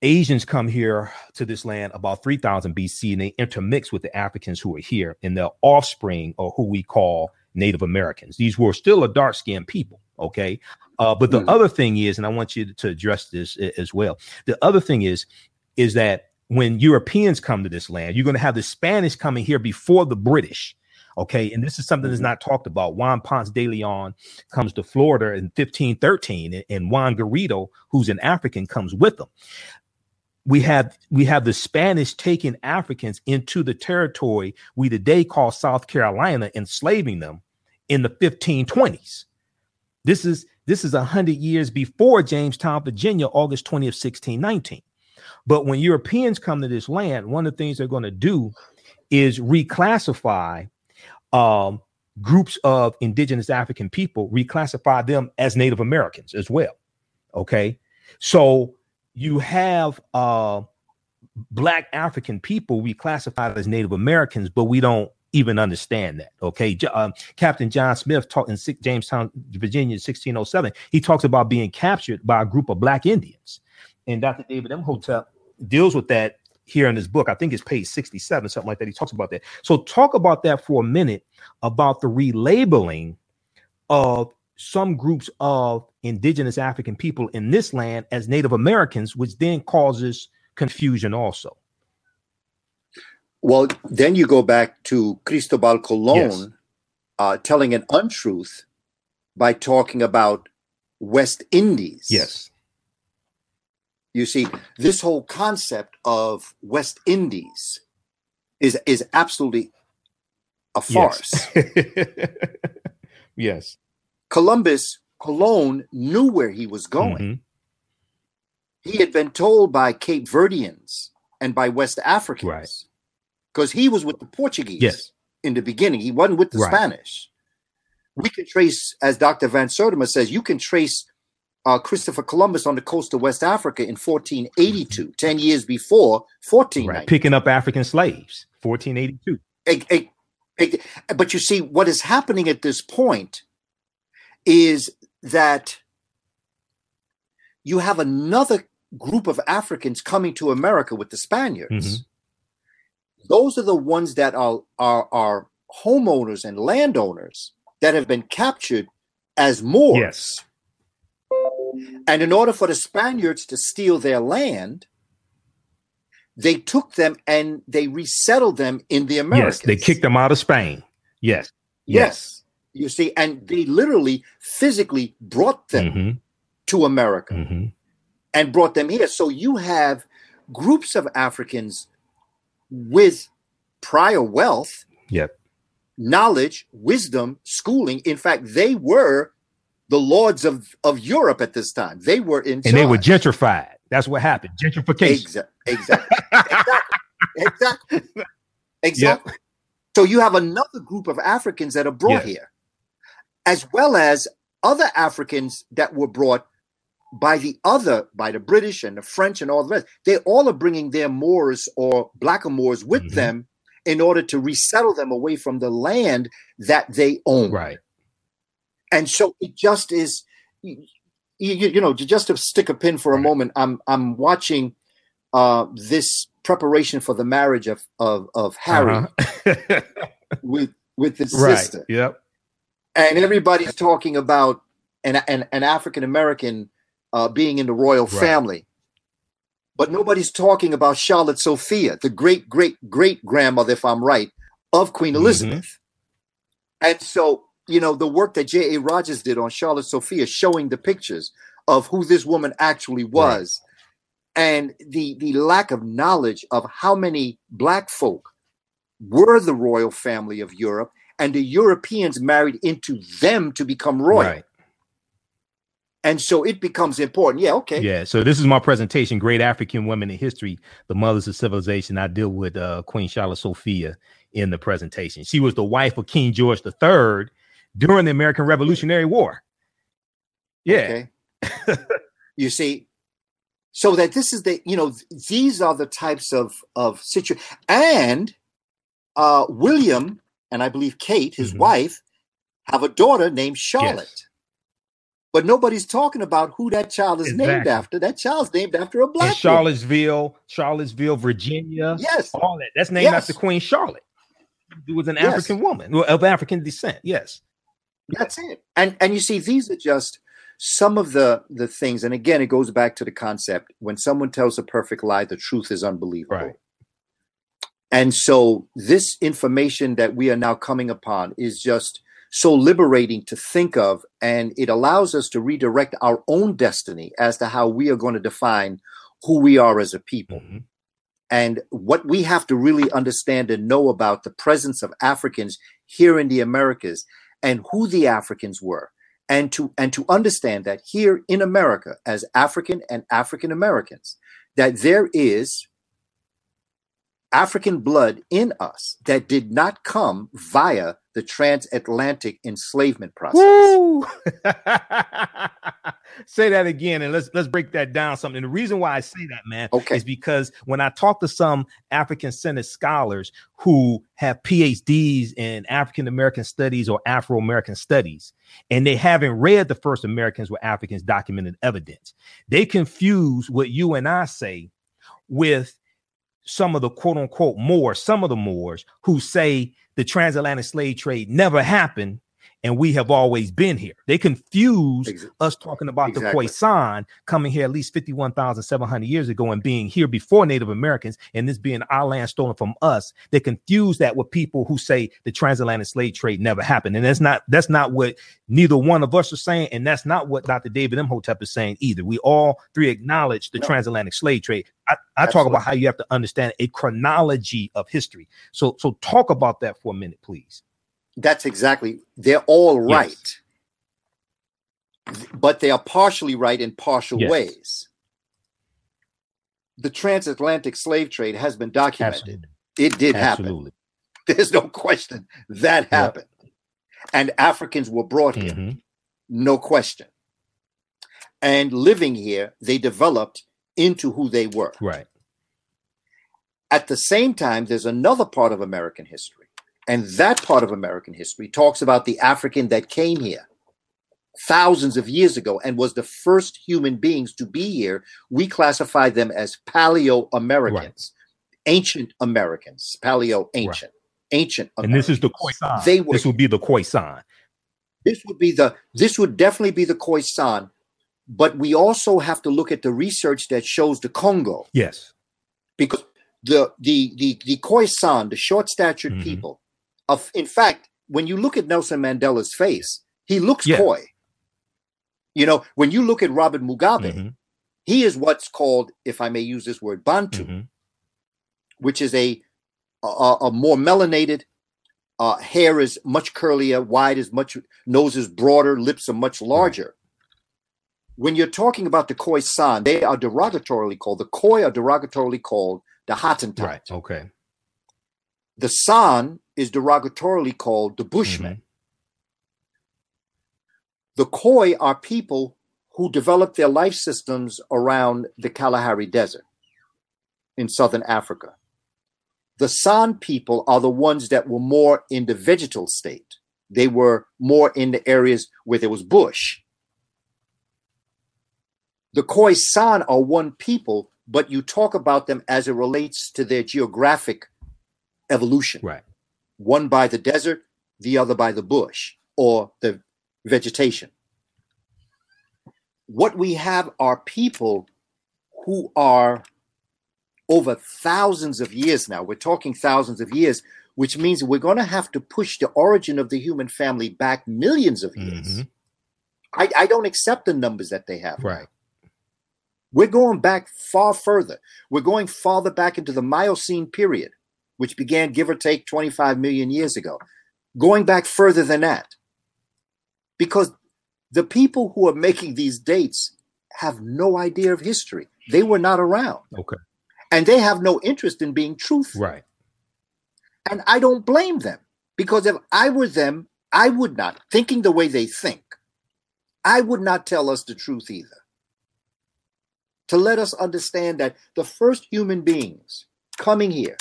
Asians come here to this land about 3000 BC and they intermix with the Africans who are here, and their offspring or who we call Native Americans. These were still a dark skinned people. Okay. Uh, but the mm. other thing is, and I want you to address this as well. The other thing is, is that when Europeans come to this land, you're going to have the Spanish coming here before the British. Okay. And this is something that's mm-hmm. not talked about. Juan Ponce de Leon comes to Florida in 1513, and Juan Garrido, who's an African, comes with them we have we have the Spanish taking Africans into the territory we today call South Carolina, enslaving them in the 1520s. This is this is a hundred years before Jamestown, Virginia, August 20th, 1619. But when Europeans come to this land, one of the things they're going to do is reclassify um, groups of indigenous African people, reclassify them as Native Americans as well. Okay. So you have uh, black African people we classify as Native Americans, but we don't even understand that. Okay, um, Captain John Smith taught in Jamestown, Virginia, 1607. He talks about being captured by a group of black Indians, and Dr. David Imhotep deals with that here in his book. I think it's page 67, something like that. He talks about that. So talk about that for a minute about the relabeling of some groups of indigenous African people in this land as Native Americans, which then causes confusion also. Well, then you go back to Cristobal Colon yes. uh, telling an untruth by talking about West Indies. Yes. You see, this whole concept of West Indies is is absolutely a farce. Yes. yes. Columbus, Colon knew where he was going. Mm-hmm. He had been told by Cape Verdeans and by West Africans because right. he was with the Portuguese yes. in the beginning. He wasn't with the right. Spanish. We can trace, as Dr. Van Sertima says, you can trace uh, Christopher Columbus on the coast of West Africa in 1482, mm-hmm. 10 years before 14. Right. Picking up African slaves, 1482. A, a, a, but you see, what is happening at this point is that you have another group of Africans coming to America with the Spaniards. Mm-hmm. Those are the ones that are, are, are homeowners and landowners that have been captured as Moors. Yes. And in order for the Spaniards to steal their land, they took them and they resettled them in the Americas. Yes, they kicked them out of Spain. Yes. Yes. yes. You see, and they literally physically brought them mm-hmm. to America mm-hmm. and brought them here. So you have groups of Africans with prior wealth, yep. knowledge, wisdom, schooling. In fact, they were the lords of, of Europe at this time. They were in and charge. they were gentrified. That's what happened. Gentrification. Exactly. Exactly. exactly. Exactly. Yep. So you have another group of Africans that are brought here as well as other Africans that were brought by the other, by the British and the French and all the rest. They all are bringing their Moors or Blackamoors with mm-hmm. them in order to resettle them away from the land that they own. Right. And so it just is, you, you, know, just to stick a pin for a right. moment, I'm I'm watching uh, this preparation for the marriage of of, of Harry uh-huh. with with his right. sister. Yep and everybody's talking about an an, an African American uh, being in the royal right. family. But nobody's talking about Charlotte Sophia, the great great great grandmother, if I'm right, of Queen Mhm. Elizabeth. And so, you know, the work that J.A. Rogers did on Charlotte Sophia, showing the pictures of who this woman actually was, and the the lack of knowledge of how many black folk were the royal family of Europe, and the Europeans married into them to become royal. Right. And so it becomes important. Yeah, okay. Yeah. So this is my presentation: Great African Women in History, the Mothers of Civilization. I deal with uh, Queen Charlotte Sophia in the presentation. She was the wife of King George III during the American Revolutionary War. Yeah. Okay. you see, so that this is the you know th- these are the types of of situ and uh William and I believe Kate, his Mhm. wife, have a daughter named Charlotte. But nobody's talking about who that child is named after. That child's named after a black And. Charlottesville, Charlottesville, Virginia, Yes, all that. That's named Yes. after Queen Charlotte. Who was an Yes. African woman of African descent. Yes. That's it. And and you see, these are just some of the the things. And again, it goes back to the concept: when someone tells a perfect lie, the truth is unbelievable. Right. And so, this information that we are now coming upon is just so liberating to think of, and it allows us to redirect our own destiny as to how we are going to define who we are as a people. Mhm. And what we have to really understand and know about the presence of Africans here in the Americas and who the Africans were. And to and to understand that here in America, as African and African Americans, that there is African blood in us that did not come via the transatlantic enslavement process. Say that again and let's let's break that down something. And the reason why I say that, man, Okay. is because when I talk to some African centered scholars who have PhDs in African American studies or Afro American studies, and they haven't read the first Americans with Africans documented evidence, they confuse what you and I say with some of the quote unquote Moors, some of the Moors who say the transatlantic slave trade never happened and we have always been here. They confuse Ex- us talking about the Exactly. Khoisan coming here at least 51,700 years ago and being here before Native Americans and this being our land stolen from us. They confuse that with people who say the transatlantic slave trade never happened. And that's not that's not what neither one of us are saying and that's not what Dr. David Imhotep is saying either. We all three acknowledge the No. transatlantic slave trade. I, I talk about how you have to understand a chronology of history. So so talk about that for a minute, please. That's exactly. They're all right, Yes. but they are partially right in partial Yes. ways. The transatlantic slave trade has been documented. Absolutely. It did happen. There's no question that happened. And Africans were brought here, Mhm. no question. And living here, they developed into who they were. Right. At the same time, there's another part of American history. And that part of American history talks about the African that came here thousands of years ago and was the first human beings to be here. We classify them as Paleo Americans, ancient Americans, Paleo ancient, ancient And this is the Khoisan. They were- this would be the Khoisan. This would be the this would definitely be the Khoisan, but we also have to look at the research that shows the Congo Yes. because the the the the Khoisan, the short statured Mhm. people, of in fact, when you look at Nelson Mandela's face, he looks Yeah. Khoi. You know, when you look at Robert Mugabe, Mhm. he is what's called, if I may use this word, Bantu, Mhm. which is a a, a more melanated. Uh, hair is much curlier, wide is much, nose is broader, lips are much larger. When you're talking about the Khoisan, they are derogatorily called, the Khoi are derogatorily called the Hottentot. Right. Okay. The San is derogatorily called the Bushmen. Mhm. The Khoi are people who developed their life systems around the Kalahari Desert in southern Africa. The San people are the ones that were more in the vegetal state. They were more in the areas where there was bush. The Khoisan are one people, but you talk about them as it relates to their geographic evolution Right. One by the desert, the other by the bush or the vegetation. What we have are people who are over thousands of years now. We're talking thousands of years, which means we're going to have to push the origin of the human family back millions of years. Mm-hmm. I, I, don't accept the numbers that they have. Right. We're going back far further. We're going farther back into the Miocene period, which began, give or take, 25 million years ago. Going back further than that. Because the people who are making these dates have no idea of history. They were not around. Okay. And they have no interest in being truthful. Right. And I don't blame them because if I were them, I would not, thinking the way they think, I would not tell us the truth either. To let us understand that the first human beings coming here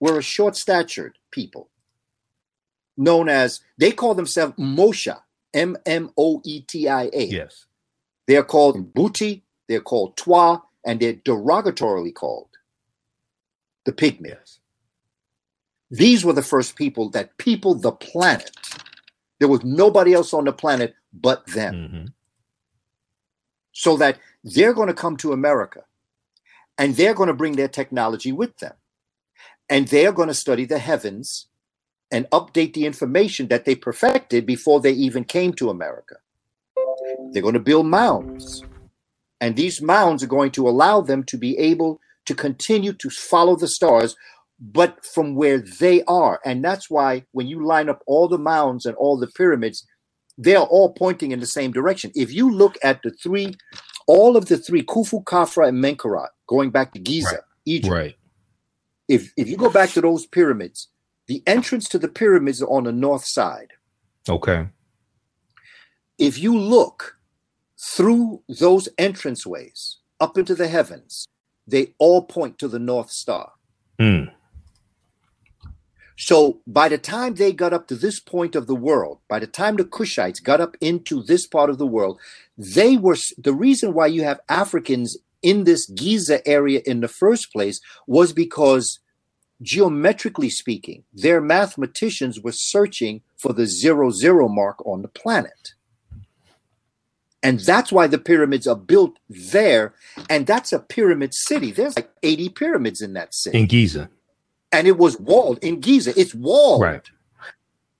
were a short statured people known as, they call themselves Mosha, M M O E T I A. Yes. They're called Mbuti, they're called Twa, and they're derogatorily called the pygmies. These were the first people that peopled the planet. There was nobody else on the planet but them. Mm-hmm. So that they're going to come to America and they're going to bring their technology with them. And they're going to study the heavens and update the information that they perfected before they even came to America. They're going to build mounds. And these mounds are going to allow them to be able to continue to follow the stars, but from where they are. And that's why when you line up all the mounds and all the pyramids, they're all pointing in the same direction. If you look at the three, all of the three, Khufu, Khafra, and Menkaure, going back to Giza, right. Egypt. Right. If if you go back to those pyramids, the entrance to the pyramids are on the north side. Okay. If you look through those entranceways up into the heavens, they all point to the North Star. Mm. So by the time they got up to this point of the world, by the time the Kushites got up into this part of the world, they were the reason why you have Africans in this Giza area in the first place was because geometrically speaking, their mathematicians were searching for the zero zero mark on the planet. And that's why the pyramids are built there. And that's a pyramid city. There's like 80 pyramids in that city. In Giza. And it was walled in Giza. It's walled. Right.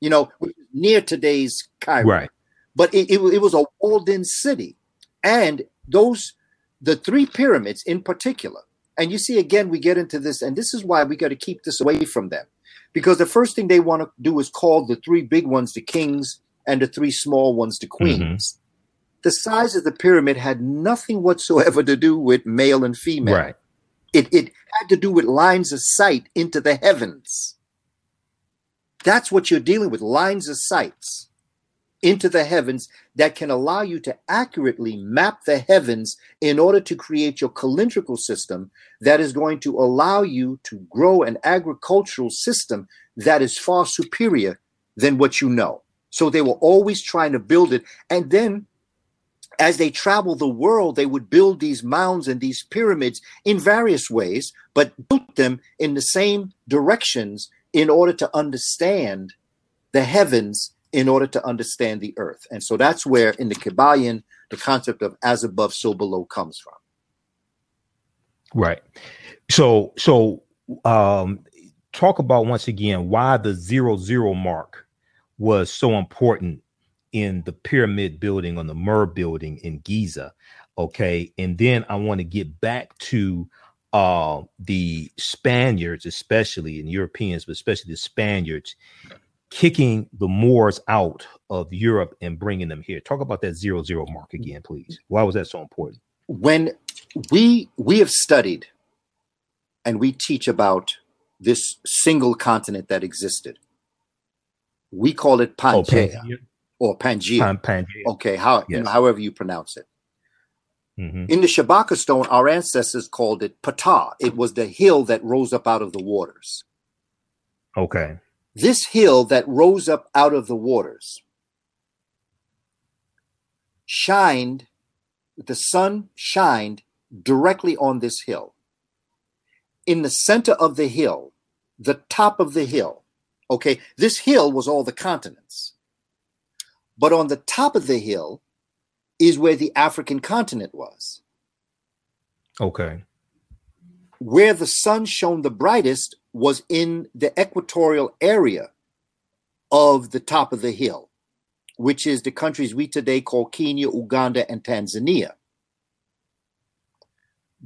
You know, near today's Cairo. Right. But it, it, it was a walled in city. And those, the three pyramids in particular, and you see, again, we get into this, and this is why we got to keep this away from them. Because the first thing they want to do is call the three big ones the kings and the three small ones the queens. Mm-hmm the size of the pyramid had nothing whatsoever to do with male and female. Right. It, it had to do with lines of sight into the heavens. That's what you're dealing with lines of sights into the heavens that can allow you to accurately map the heavens in order to create your calendrical system that is going to allow you to grow an agricultural system that is far superior than what you know. So they were always trying to build it. And then as they traveled the world, they would build these mounds and these pyramids in various ways, but built them in the same directions in order to understand the heavens, in order to understand the earth. And so that's where in the Kybalion, the concept of as above, so below comes from. Right. So, so um, talk about once again why the zero zero mark was so important in the pyramid building on the Mer building in Giza. Okay. And then I want to get back to uh, the Spaniards, especially and Europeans, but especially the Spaniards, kicking the Moors out of Europe and bringing them here. Talk about that zero zero mark again, please. Why was that so important? When we we have studied and we teach about this single continent that existed, we call it Pangea. Oh, or Pangea. Pan- Pangea. Okay, how yes. you know, however you pronounce it. Mm-hmm. In the Shabaka stone, our ancestors called it Ptah. It was the hill that rose up out of the waters. Okay. This hill that rose up out of the waters shined, the sun shined directly on this hill. In the center of the hill, the top of the hill, okay, this hill was all the continents. But on the top of the hill is where the African continent was. Okay. where the sun shone the brightest was in the equatorial area of the top of the hill, which is the countries we today call Kenya, Uganda, and Tanzania.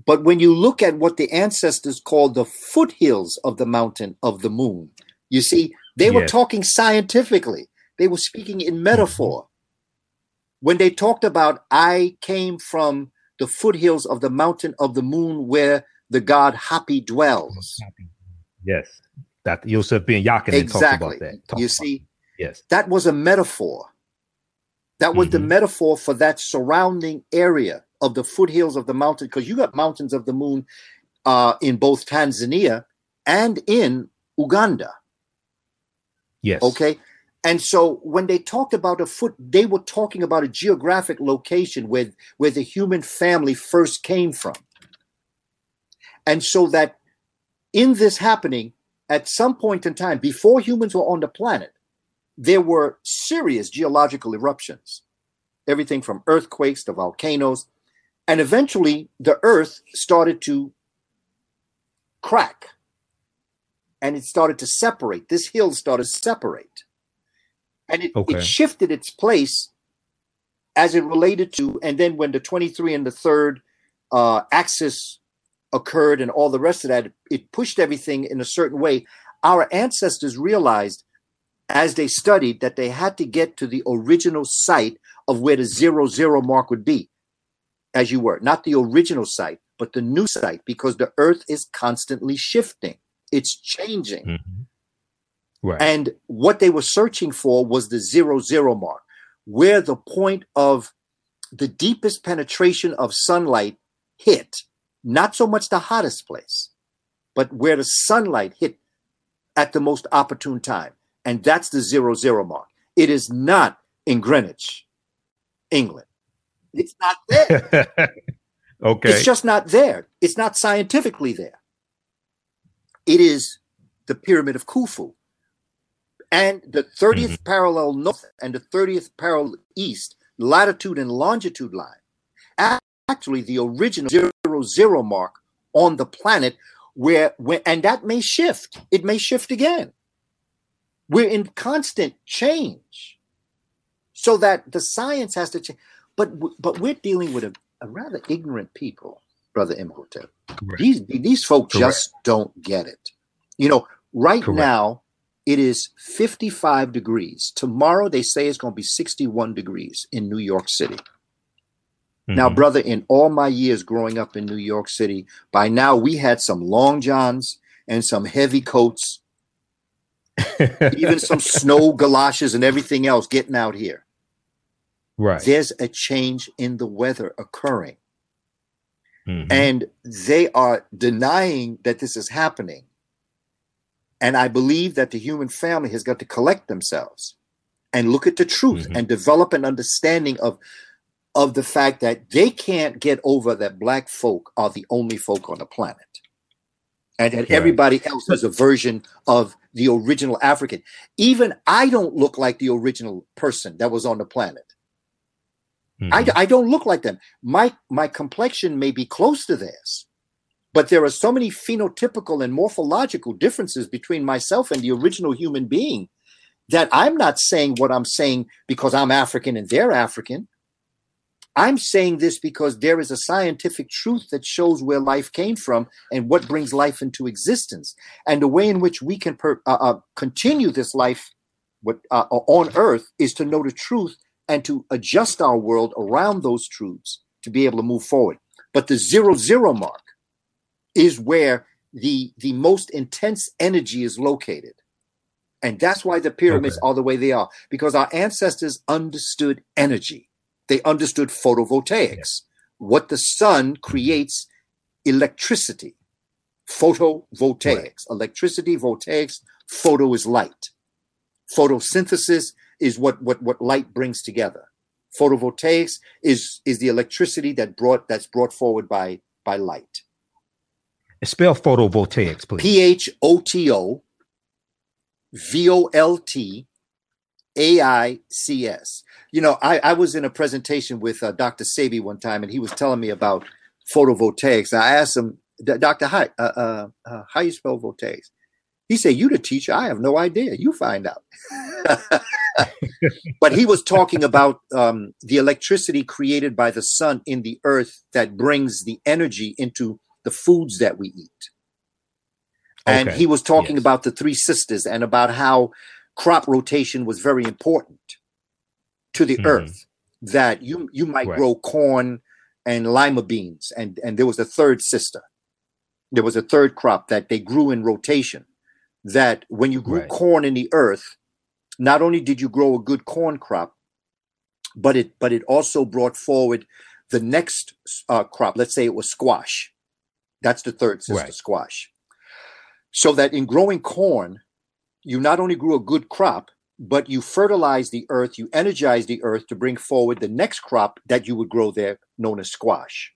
But when you look at what the ancestors called the foothills of the mountain of the moon, you see, they yes. were talking scientifically, they were speaking in mm-hmm. metaphor. When they talked about, I came from the foothills of the mountain of the moon where the god Hapi dwells. Yes. That Yosef ben-Jochannan exactly. talked about that. Talked you see, yes, that was a metaphor. That was mm-hmm. the metaphor for that surrounding area of the foothills of the mountain, because you got mountains of the moon uh, in both Tanzania and in Uganda. Yes. Okay. And so when they talked about a foot, they were talking about a geographic location where, where the human family first came from. And so that in this happening, at some point in time, before humans were on the planet, there were serious geological eruptions, everything from earthquakes to volcanoes. And eventually, the earth started to crack and it started to separate. This hill started to separate. And it, okay. it shifted its place as it related to, and then when the 23 and the third uh, axis occurred and all the rest of that, it pushed everything in a certain way. Our ancestors realized as they studied that they had to get to the original site of where the zero zero mark would be, as you were, not the original site, but the new site, because the earth is constantly shifting, it's changing. Mm-hmm. Right. And what they were searching for was the zero zero mark, where the point of the deepest penetration of sunlight hit not so much the hottest place, but where the sunlight hit at the most opportune time. And that's the zero zero mark. It is not in Greenwich, England. It's not there. okay. It's just not there. It's not scientifically there. It is the Pyramid of Khufu. And the 30th mm-hmm. parallel north and the 30th parallel east, latitude and longitude line actually the original zero zero mark on the planet where when and that may shift. It may shift again. We're in constant change. So that the science has to change but but we're dealing with a, a rather ignorant people brother imhotep. These these folks Correct. just don't get it. You know right Correct. now it is 55 degrees. Tomorrow they say it's going to be 61 degrees in new york city Mm-hmm. Now, brother, in all my years growing up in New York City, by now we had some long johns and some heavy coats, even some snow galoshes and everything else getting out here. Right. There's a change in the weather occurring. Mm-hmm. And they are denying that this is happening. And I believe that the human family has got to collect themselves and look at the truth mm-hmm. and develop an understanding of of the fact that they can't get over that black folk are the only folk on the planet and that everybody else is a version of the original African. Even I don't look like the original person that was on the planet. Mm-hmm. I, I don't look like them. My my complexion may be close to theirs, but there are so many phenotypical and morphological differences between myself and the original human being that I'm not saying what I'm saying because I'm African and they're African. I'm saying this because there is a scientific truth that shows where life came from and what brings life into existence, and the way in which we can per, uh, uh, continue this life what, uh, on Earth is to know the truth and to adjust our world around those truths to be able to move forward. But the zero zero mark is where the the most intense energy is located. And that's why the pyramids okay. are the way they are, because our ancestors understood energy they understood photovoltaics. Yeah. What the sun creates electricity. Photovoltaics. Right. Electricity, voltaics, photo is light. Photosynthesis is what, what, what light brings together. Photovoltaics is, is the electricity that brought that's brought forward by, by light. Spell photovoltaics, please. P H O T O V O L T A I C S you know, I, I was in a presentation with uh, Dr. Sebi one time, and he was telling me about photovoltaics. I asked him, Dr. Hi, uh, uh, uh, how you spell Voltaire? He said, You the teacher? I have no idea. You find out. but he was talking about um, the electricity created by the sun in the earth that brings the energy into the foods that we eat. And he was talking yes. about the three sisters and about how crop rotation was very important to the mm-hmm. earth. That you you might right. grow corn and lima beans, and and there was a third sister. There was a third crop that they grew in rotation. That when you grew right. corn in the earth, not only did you grow a good corn crop, but it but it also brought forward the next uh, crop. Let's say it was squash. That's the third sister, right. squash. So that in growing corn, you not only grew a good crop, but you fertilize the earth, you energize the earth to bring forward the next crop that you would grow there, known as squash.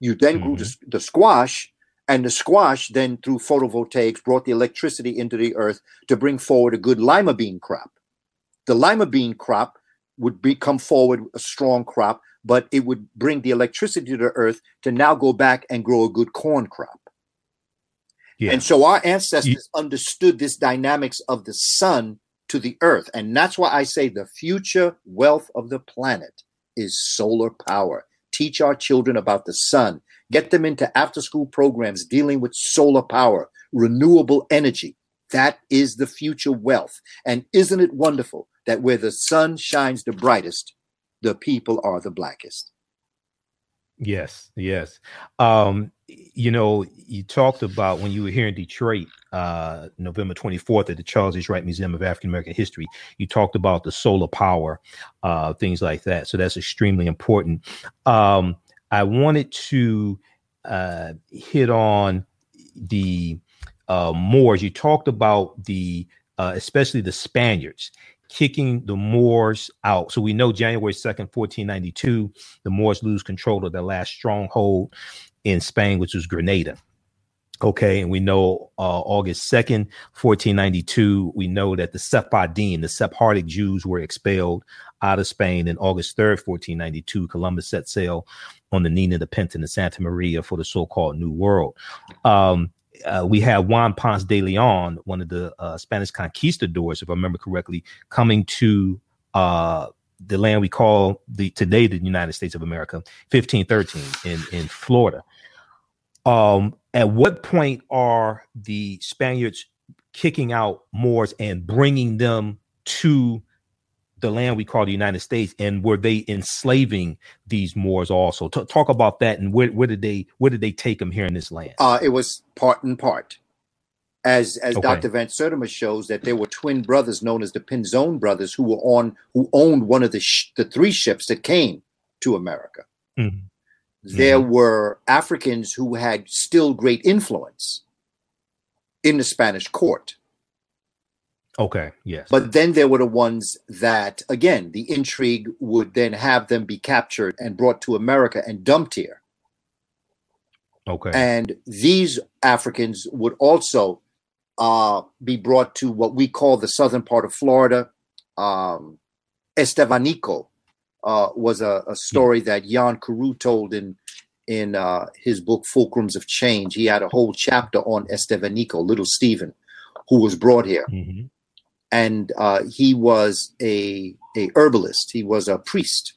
You then mm-hmm. grew the, the squash, and the squash then, through photovoltaics, brought the electricity into the earth to bring forward a good lima bean crop. The lima bean crop would be, come forward a strong crop, but it would bring the electricity to the earth to now go back and grow a good corn crop. Yeah. And so our ancestors you, understood this dynamics of the sun to the earth. And that's why I say the future wealth of the planet is solar power. Teach our children about the sun. Get them into after school programs dealing with solar power, renewable energy. That is the future wealth. And isn't it wonderful that where the sun shines the brightest, the people are the blackest? Yes, yes. Um, you know, you talked about when you were here in Detroit, uh, November 24th at the Charles H. Wright Museum of African American History. You talked about the solar power, uh, things like that. So that's extremely important. Um, I wanted to uh, hit on the uh, Moors. You talked about the, uh, especially the Spaniards kicking the Moors out. So we know January 2nd, 1492, the Moors lose control of their last stronghold in Spain, which was Granada. Okay, and we know uh, August 2nd, 1492, we know that the Sephardim, the Sephardic Jews, were expelled out of Spain. And August 3rd, 1492, Columbus set sail on the Nina, the Pinta, and the Santa Maria for the so called New World. Um, uh, we have Juan Ponce de Leon, one of the uh, Spanish conquistadors, if I remember correctly, coming to uh, the land we call the today the United States of America, 1513 in in Florida. Um, at what point are the Spaniards kicking out Moors and bringing them to the land we call the United States, and were they enslaving these Moors also? T- talk about that, and where, where did they where did they take them here in this land? Uh, it was part and part, as as okay. Dr. Van Sertima shows that there were twin brothers known as the Pinzon brothers who were on who owned one of the sh- the three ships that came to America. Mm-hmm. There mm-hmm. were Africans who had still great influence in the Spanish court Okay, yes. But then there were the ones that, again, the intrigue would then have them be captured and brought to America and dumped here. Okay. And these Africans would also uh, be brought to what we call the southern part of Florida. Um, Estevanico uh, was a, a story yeah. that Jan Carew told in in uh, his book Fulcrums of Change. He had a whole chapter on Estevanico, Little Stephen, who was brought here. Mm-hmm and uh, he was a a herbalist. He was a priest,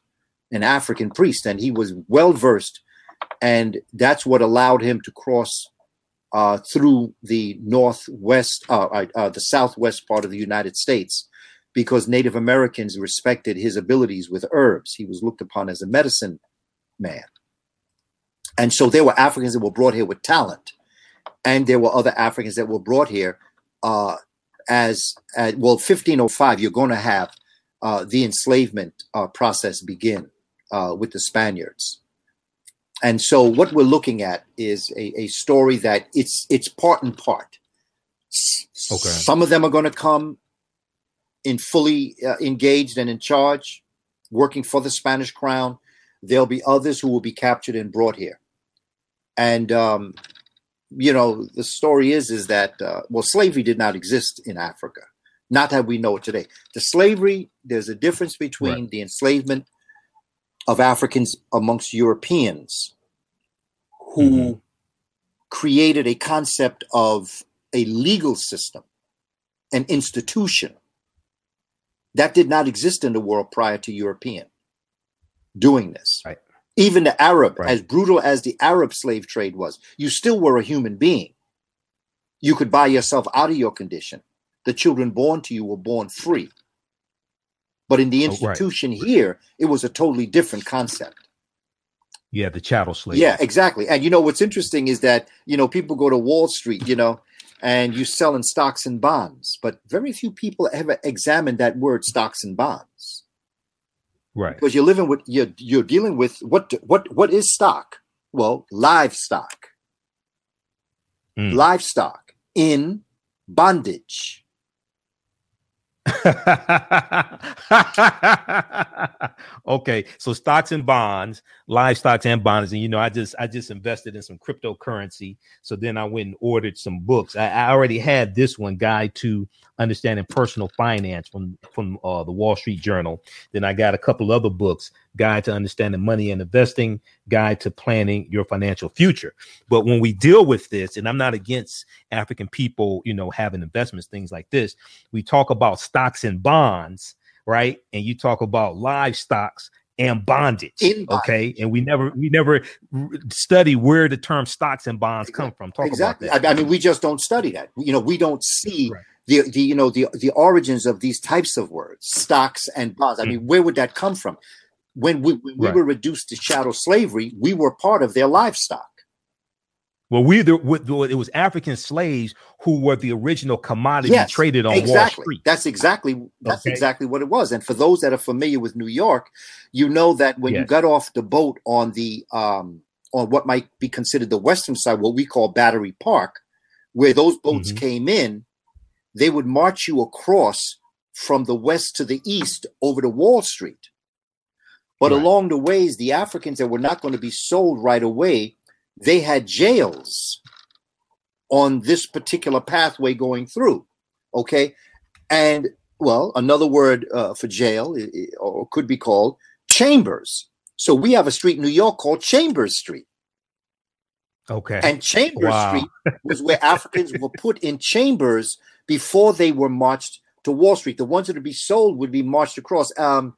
an African priest, and he was well versed, and that's what allowed him to cross uh, through the northwest, uh, uh, uh, the southwest part of the United States, because Native Americans respected his abilities with herbs. He was looked upon as a medicine man, and so there were Africans that were brought here with talent, and there were other Africans that were brought here as uh, well 1505 you're going to have uh, the enslavement uh, process begin uh, with the spaniards. And so what we're looking at is a, a story that it's it's part and part. Okay. some of them are going to come in fully uh, engaged and in charge working for the spanish crown. There'll be others who will be captured and brought here. And um, you know, the story is is that uh, well, slavery did not exist in Africa, not that we know it today. The slavery, there's a difference between right. the enslavement of Africans amongst Europeans, who mm-hmm. created a concept of a legal system, an institution that did not exist in the world prior to European doing this. Right. Even the Arab, Right. as brutal as the Arab slave trade was, you still were a human being. You could buy yourself out of your condition. The children born to you were born free. But in the Oh, right. institution here, it was a totally different concept. Yeah, the chattel slave. Yeah, exactly. And you know what's interesting is that you know people go to Wall Street, you know, and you sell in stocks and bonds, but very few people ever examine that word stocks and bonds Right. because you're living with you're you're dealing with what what what is stock? Well, livestock, Mm. livestock in bondage. okay, so stocks and bonds, live stocks and bonds, and you know, I just I just invested in some cryptocurrency. So then I went and ordered some books. I, I already had this one, Guide to Understanding Personal Finance from from uh, the Wall Street Journal. Then I got a couple other books, Guide to Understanding Money and Investing, Guide to Planning Your Financial Future. But when we deal with this, and I'm not against African people, you know, having investments, things like this, we talk about stocks and bonds, right? And you talk about live stocks and bondage, bondage. okay? And we never we never study where the term stocks and bonds come from. Talk exactly. about that. I, I mean, we just don't study that. You know, we don't see Right. the the you know the the origins of these types of words, stocks and bonds. I hmm. mean, where would that come from? When we when we. Right. were reduced to chattel slavery, we were part of their livestock. Well, we the, it was African slaves who were the original commodity Yes, traded on Wall. Street. That's exactly that's Okay. exactly what it was. And for those that are familiar with New York, you know that when you got off the boat on the um on what might be considered the western side, what we call Battery Park, where those boats Mhm. came in, they would march you across from the west to the east over to Wall Street. But Right. along the ways, the Africans that were not going to be sold right away, they had jails on this particular pathway going through. Okay. And well, another word uh, for jail or could be called chambers. So we have a street in New York called Chambers Street. Okay. And Chambers Wow. Street was where Africans were put in chambers before they were marched to Wall Street. The ones that would be sold would be marched across. Um,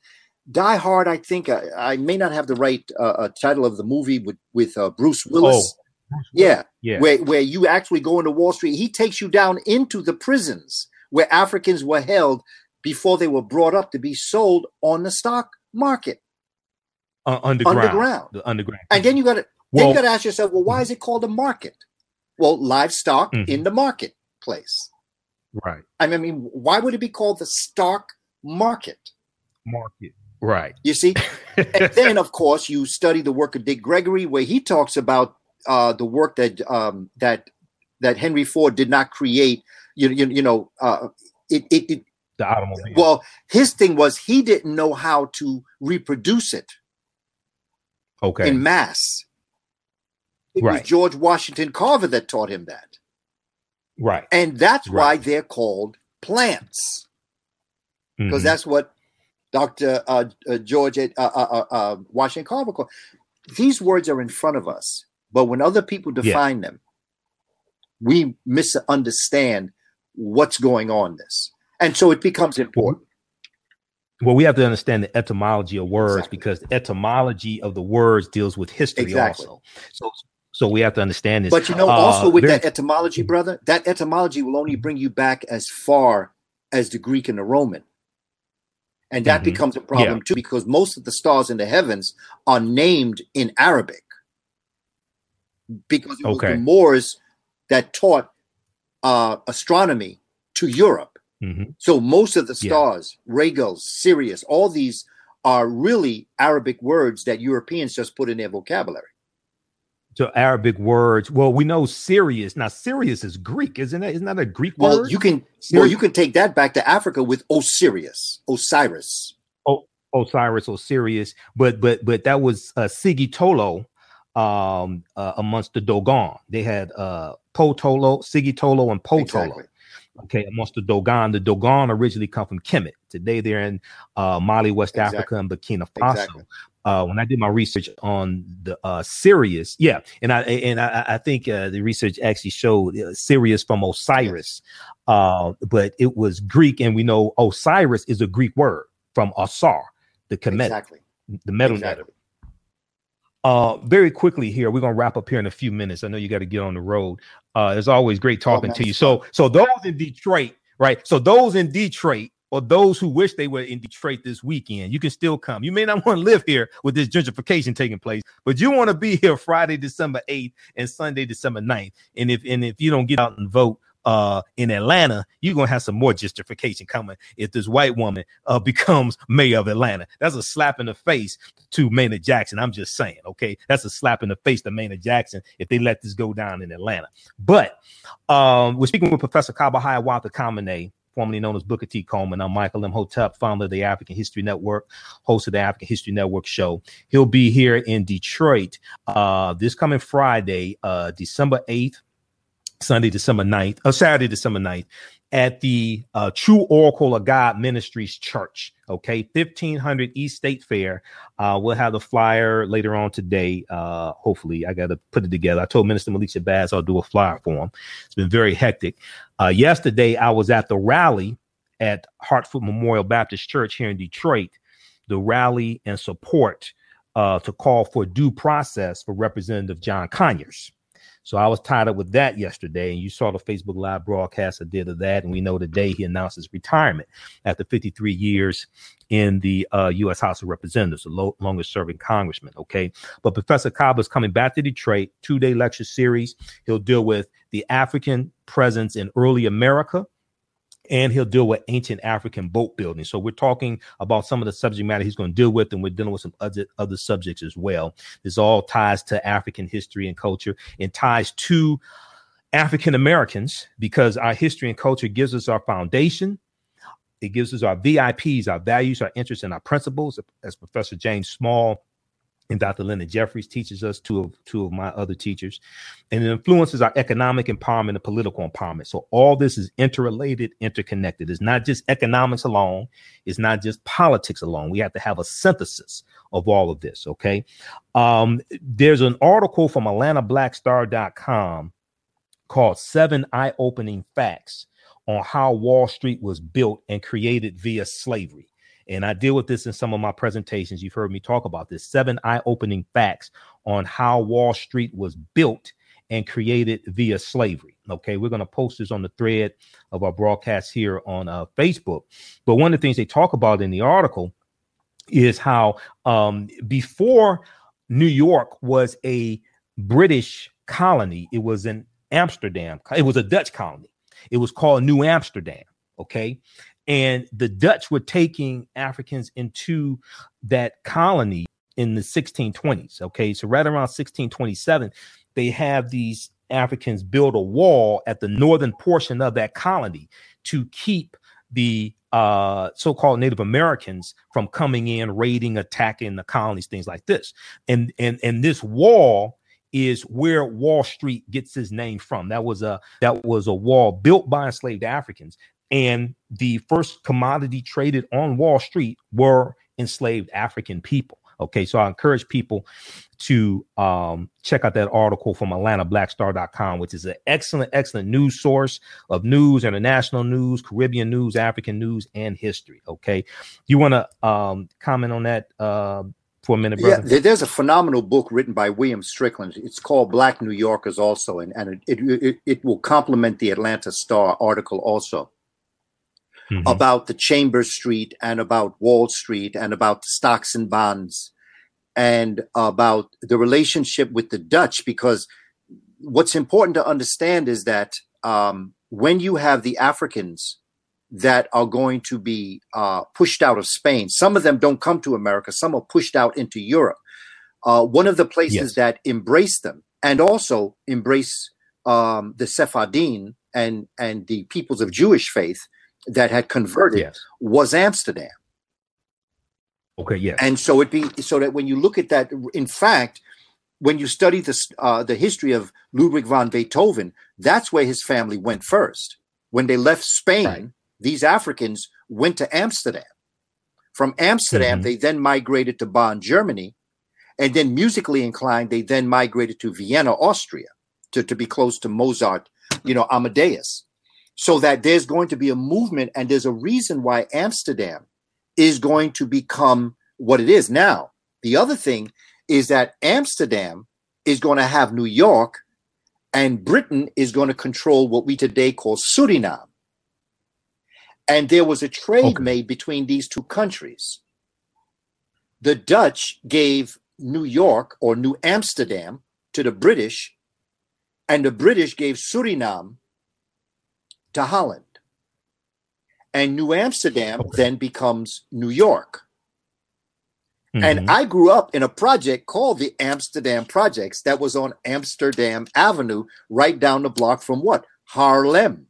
Die Hard, I think I, I may not have the right uh, uh, title of the movie with with uh, Bruce Willis. Oh. yeah, yeah. where where you actually go into Wall Street. He takes you down into the prisons where Africans were held before they were brought up to be sold on the stock market Uh, underground. underground. The underground. And then you got to then you got to ask yourself, well, why is it called a market? Well, livestock Mhm. in the marketplace. right. I mean, why would it be called the stock market? Market. Right. You see, and then of course you study the work of Dick Gregory, where he talks about uh, the work that um, that that Henry Ford did not create. You you, you know, uh, it, it, it the automobile. well, his thing was he didn't know how to reproduce it okay. in mass. It Right. was George Washington Carver that taught him that, right. and that's why they're called plants because Mhm. that's what Dr. Uh, uh, George uh, uh, uh, uh, Washington Carver. These words are in front of us, but when other people Yeah. define them, we misunderstand what's going on. This, and so it becomes important. well, we have to understand the etymology of words Exactly. because the etymology of the words deals with history Exactly. also. So, so we have to understand this. But you know, also with very- that etymology, brother, that etymology will only bring you back as far as the Greek and the Roman. And that Mhm. becomes a problem Yeah. too, because most of the stars in the heavens are named in Arabic. Because it was Okay. the Moors that taught uh, astronomy to Europe. Mhm. So most of the Yeah. stars, Regulus, Sirius, all these are really Arabic words that Europeans just put in their vocabulary. To Arabic words. Well, we know Sirius. Now, Sirius is Greek, isn't it? Isn't that a Greek Well, word? you can well you can take that back to Africa with Osiris, Osiris. Osiris or Sirius, but but but that was uh, Sigitolo um, uh, amongst the Dogon. They had uh, Potolo, Sigitolo, and Potolo. Exactly. Okay, amongst the Dogon. The Dogon originally come from Kemet. Today they're in uh, Mali, West Exactly. Africa, and Burkina Faso. Exactly. Uh, when I did my research on the uh, Sirius, yeah, and I and I, I think uh, the research actually showed uh, Sirius from Osiris, uh, but it was Greek, and we know Osiris is a Greek word from Osar, the Kemet, exactly. the metal exactly. Uh, very quickly here, we're gonna wrap up here in a few minutes. I know you got to get on the road. Uh, it's always great oh, talking oh, to you. So, so those in Detroit, right? So those in Detroit, or those who wish they were in Detroit this weekend, you can still come. You may not want to live here with this gentrification taking place, but you want to be here Friday, December 8th and Sunday, December 9th. And if and if you don't get out and vote uh in Atlanta, you're gonna have some more gentrification coming if this white woman uh becomes mayor of Atlanta. That's a slap in the face to Maynard Jackson. I'm just saying, okay, that's a slap in the face to Maynard Jackson if they let this go down in Atlanta. But um, we're speaking with Professor Kaba Hiawatha Kamene formerly known as Booker T. Coleman. I'm Michael Imhotep, founder of the African History Network, host of the African History Network show. He'll be here in Detroit uh, this coming Friday, uh, December 8th, Sunday, December 9th, or uh, Saturday, December 9th, at the uh, True Oracle of God Ministries Church. Okay, 1500 East State Fair. Uh, we'll have the flyer later on today. Uh, hopefully, I got to put it together. I told Minister Malik Shabazz I'll do a flyer for him. It's been very hectic. Uh, yesterday, I was at the rally at Hartford Memorial Baptist Church here in Detroit. The rally and support uh, to call for due process for Representative John Conyers. So I was tied up with that yesterday, and you saw the Facebook Live broadcast I did of that. And we know today he announced his retirement after 53 years in the uh, U.S. House of Representatives, the lo- longest serving congressman. Okay. But Professor Cobb is coming back to Detroit, two day lecture series. He'll deal with the African presence in early America and he'll deal with ancient African boat building. So we're talking about some of the subject matter he's going to deal with, and we're dealing with some other other subjects as well. This all ties to African history and culture, and ties to African Americans because our history and culture gives us our foundation. It gives us our VIPs, our values, our interests, and our principles. As Professor James Small and Dr. Leonard Jeffries teaches us two of two of my other teachers, and it influences our economic empowerment and political empowerment. So all this is interrelated, interconnected. It's not just economics alone. It's not just politics alone. We have to have a synthesis of all of this. Okay. Um, there's an article from AtlantaBlackStar.com called Seven Eye-Opening Facts on how Wall Street was built and created via slavery. And I deal with this in some of my presentations. You've heard me talk about this seven eye opening facts on how Wall Street was built and created via slavery. Okay, we're going to post this on the thread of our broadcast here on uh, Facebook. But one of the things they talk about in the article is how um, before New York was a British colony, it was in Amsterdam, it was a Dutch colony. It was called New Amsterdam. Okay and the Dutch were taking Africans into that colony in the 1620s. Okay, so right around 1627, they have these Africans build a wall at the northern portion of that colony to keep the uh, so-called Native Americans from coming in, raiding, attacking the colonies, things like this. And and and this wall is where Wall Street gets its name from. That was a that was a wall built by enslaved Africans and the first commodity traded on Wall Street were enslaved African people. Okay, so I encourage people to um, check out that article from AtlantaBlackStar.com, which is an excellent, excellent news source of news, international news, Caribbean news, African news, and history. Okay, you want to um, comment on that uh, for a minute, brother? Yeah, there's a phenomenal book written by William Strickland. It's called Black New Yorkers, also, and, and it, it, it will complement the Atlanta Star article also mm-hmm. about the Chambers Street and about Wall Street and about the stocks and bonds and about the relationship with the Dutch. Because what's important to understand is that um, when you have the Africans that are going to be uh, pushed out of Spain, some of them don't come to America, some are pushed out into Europe. Uh, one of the places yes. that embrace them and also embrace um, the Sephardim and and the peoples of Jewish faith that had converted yes. was Amsterdam. Okay, yeah. And so it be so that when you look at that, in fact, when you study the uh, the history of Ludwig von Beethoven, that's where his family went first. When they left Spain, right. these Africans went to Amsterdam From Amsterdam, mm-hmm. they then migrated to Bonn, Germany. And then musically inclined, they then migrated to Vienna, Austria, to, to be close to Mozart, you know, Amadeus. So that there's going to be a movement, and there's a reason why Amsterdam is going to become what it is now. The other thing is that Amsterdam is going to have New York, and Britain is going to control what we today call Suriname. And there was a trade okay. made between these two countries. The Dutch gave New York or New Amsterdam to the British, and the British gave Suriname to Holland. And New Amsterdam okay. then becomes New York. Mm-hmm. And I grew up in a project called the Amsterdam Projects that was on Amsterdam Avenue, right down the block from what? Harlem.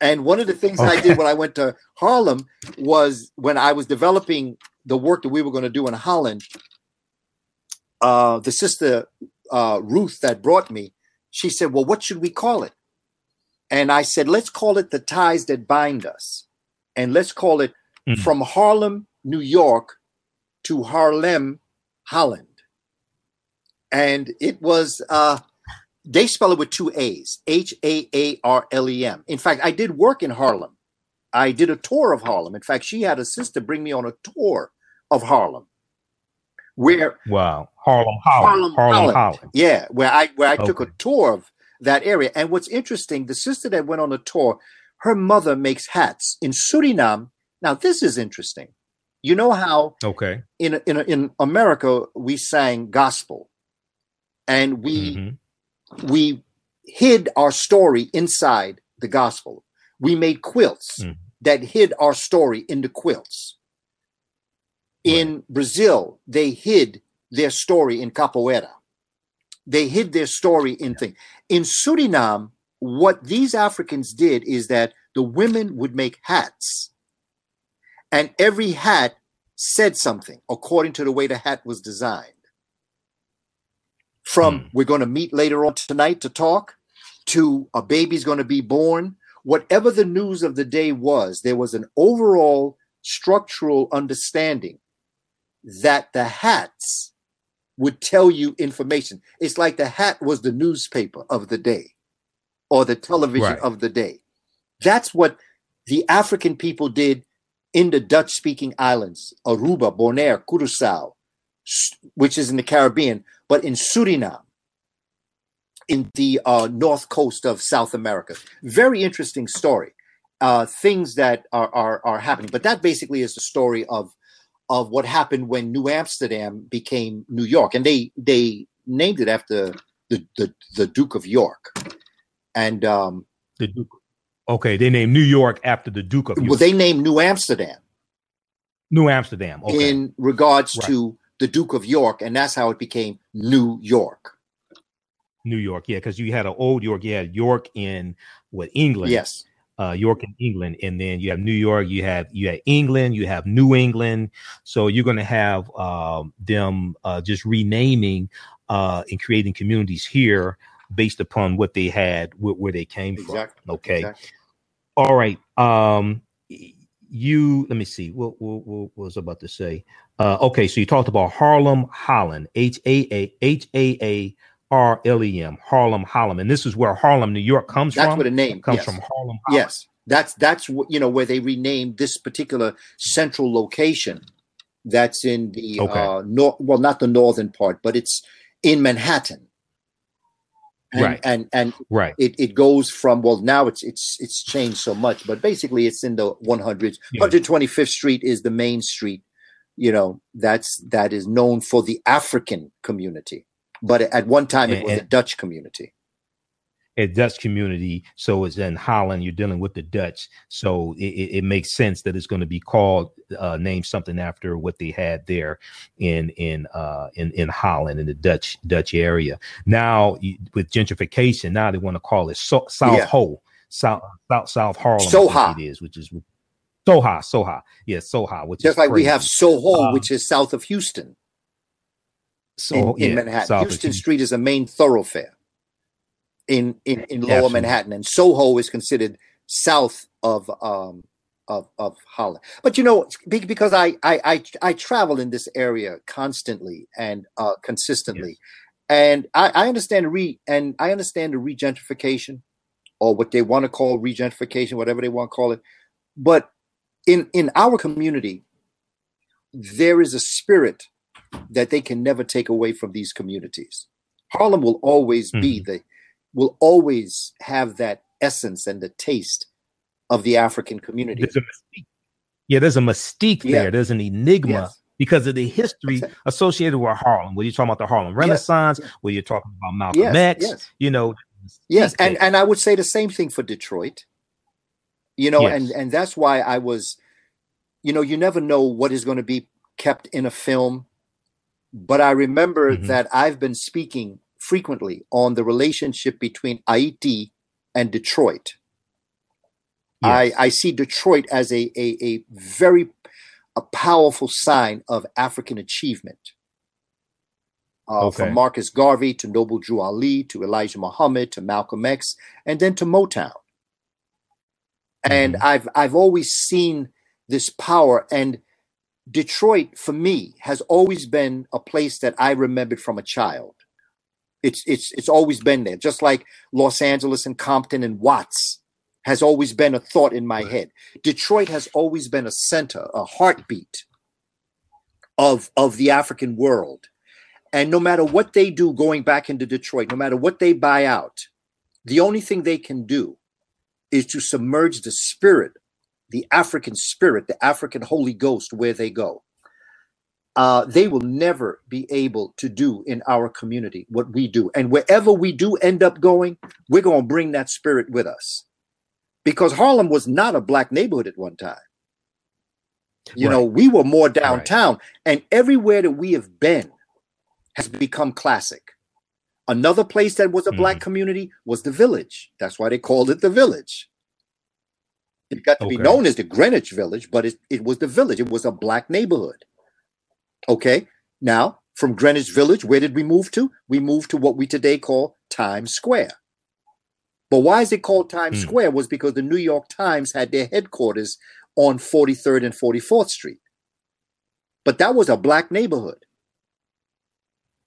And one of the things okay. I did when I went to Harlem was when I was developing the work that we were going to do in Holland, uh, the sister uh, Ruth that brought me, she said, Well, what should we call it? And I said, Let's call it the ties that bind us. And let's call it mm-hmm. from Harlem, New York to Harlem, Holland. And it was uh, they spell it with two A's, H A A R L E M. In fact, I did work in Harlem. I did a tour of Harlem. In fact, she had a sister bring me on a tour of Harlem. Where wow, Harlem, Holland, Harlem, Harlem, Holland. Holland. Yeah, where I where I okay. took a tour of that area. And what's interesting, the sister that went on the tour, her mother makes hats in Suriname. Now, this is interesting. You know how okay in in in America we sang gospel, and we mm-hmm we hid our story inside the gospel. We made quilts mm. that hid our story in the quilts. In right. Brazil, they hid their story in capoeira. They hid their story in yeah. things. In Suriname, what these Africans did is that the women would make hats, and every hat said something according to the way the hat was designed from mm. we're going to meet later on tonight to talk to a baby's going to be born whatever the news of the day was there was an overall structural understanding that the hats would tell you information it's like the hat was the newspaper of the day or the television right. of the day that's what the african people did in the dutch speaking islands aruba bonaire curacao which is in the caribbean but in Suriname, in the uh, north coast of South America. Very interesting story. Uh, things that are, are are happening, but that basically is the story of of what happened when New Amsterdam became New York, and they they named it after the the, the Duke of York, and um, the Duke. Okay, they named New York after the Duke of York. Well, they named New Amsterdam. New Amsterdam. Okay. In regards right. to the Duke of York, and that's how it became New York. New York, yeah, because you had an old York, you had York in what England, yes, uh, York in England, and then you have New York, you have you have England, you have New England, so you're going to have um, them uh, just renaming uh, and creating communities here based upon what they had, where, where they came exactly. from. Okay, exactly. all right. Um, you let me see what, what, what was I about to say. Uh, okay, so you talked about Harlem Holland, H A A H A A R L E M, Harlem Holland, and this is where Harlem, New York, comes that's from. That's where the name it comes yes. from. Harlem. Holland. Yes, that's that's you know where they renamed this particular central location. That's in the okay. uh, north. Well, not the northern part, but it's in Manhattan. And, right and and right it, it goes from well now it's it's it's changed so much but basically it's in the 100s yeah. 125th street is the main street you know that's that is known for the african community but at one time it and, was a dutch community a Dutch community. So it's in Holland. You're dealing with the Dutch. So it, it makes sense that it's going to be called, uh, named something after what they had there in in uh, in in Holland in the Dutch Dutch area. Now with gentrification, now they want to call it so, South yeah. Ho, South South South Harlem. Soha it is, which is Soha, Soha, yes, yeah, Soha, which just like crazy. we have Soho, um, which is south of Houston. So in, in yeah, Manhattan, Houston Street is a main thoroughfare in in, in lower Absolutely. Manhattan, and Soho is considered south of um, of of Holland. But you know, because I I I, I travel in this area constantly and uh, consistently, yes. and I, I understand re and I understand the regentrification, or what they want to call regentrification, whatever they want to call it. But in in our community, there is a spirit that they can never take away from these communities. Harlem will always mm-hmm. be the will always have that essence and the taste of the African community. There's yeah, there's a mystique yeah. there. There's an enigma yes. because of the history associated with Harlem. When you're talking about the Harlem Renaissance, yes. where you're talking about Malcolm yes. X, you know. Yes, and and I would say the same thing for Detroit. You know, and and that's why I was, you know, you never know what is going to be kept in a film, but I remember mm-hmm. that I've been speaking frequently on the relationship between Haiti and Detroit Yes. I, I see Detroit as a, a, a very a powerful sign of African achievement. Uh, okay. From Marcus Garvey to Noble Drew Ali to Elijah Muhammad to Malcolm X and then to Motown. Mm-hmm. And I've I've always seen this power and Detroit for me has always been a place that I remembered from a child. It's it's it's always been there, just like Los Angeles and Compton and Watts has always been a thought in my head. Detroit has always been a center, a heartbeat of, of the African world. And no matter what they do going back into Detroit, no matter what they buy out, the only thing they can do is to submerge the spirit, the African spirit, the African Holy Ghost where they go. Uh, they will never be able to do in our community what we do. And wherever we do end up going, we're going to bring that spirit with us because Harlem was not a black neighborhood at one time. You right. know, we were more downtown, right. and everywhere that we have been has become classic. Another place that was a mm. black community was the village. That's why they called it the village. It got to okay. be known as the Greenwich Village, but it, it was the village. It was a black neighborhood. Okay. Now, from Greenwich Village, where did we move to? We moved to what we today call Times Square. But why is it called Times mm. Square? Was because the New York Times had their headquarters on 43rd and 44th Street. But that was a black neighborhood.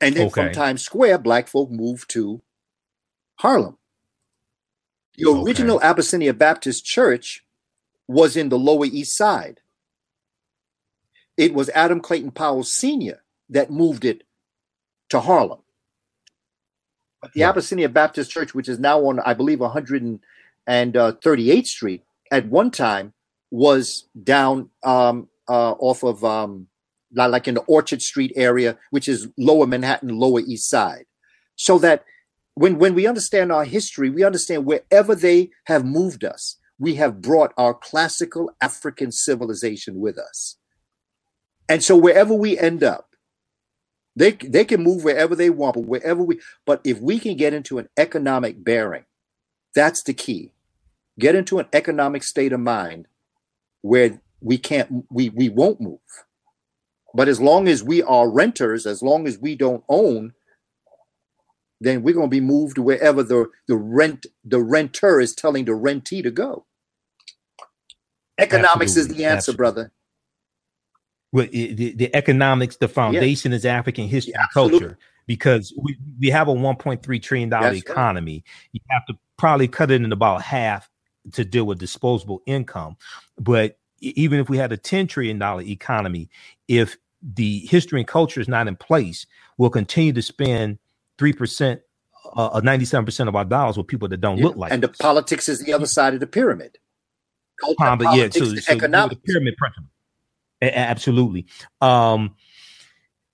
And then okay. from Times Square, black folk moved to Harlem. The original okay. Abyssinia Baptist Church was in the Lower East Side. It was Adam Clayton Powell Sr. that moved it to Harlem. But the yeah. Abyssinia Baptist Church, which is now on, I believe, 138th uh, Street, at one time was down um, uh, off of um, like in the Orchard Street area, which is Lower Manhattan, Lower East Side. So that when when we understand our history, we understand wherever they have moved us, we have brought our classical African civilization with us. And so wherever we end up, they they can move wherever they want, but wherever we but if we can get into an economic bearing, that's the key. Get into an economic state of mind where we can't we we won't move. But as long as we are renters, as long as we don't own, then we're going to be moved wherever the the rent the renter is telling the rentee to go. Economics Absolutely. is the answer, Absolutely. brother with the, the economics, the foundation yeah. is African history yeah, and culture because we, we have a 1.3 trillion dollar economy. Right. You have to probably cut it in about half to deal with disposable income. But even if we had a 10 trillion dollar economy, if the history and culture is not in place, we'll continue to spend 3% uh, 97% of our dollars with people that don't yeah. look like and us. the politics is the other side of the pyramid But yeah, so, economics. the pyramid principle. Absolutely. Um,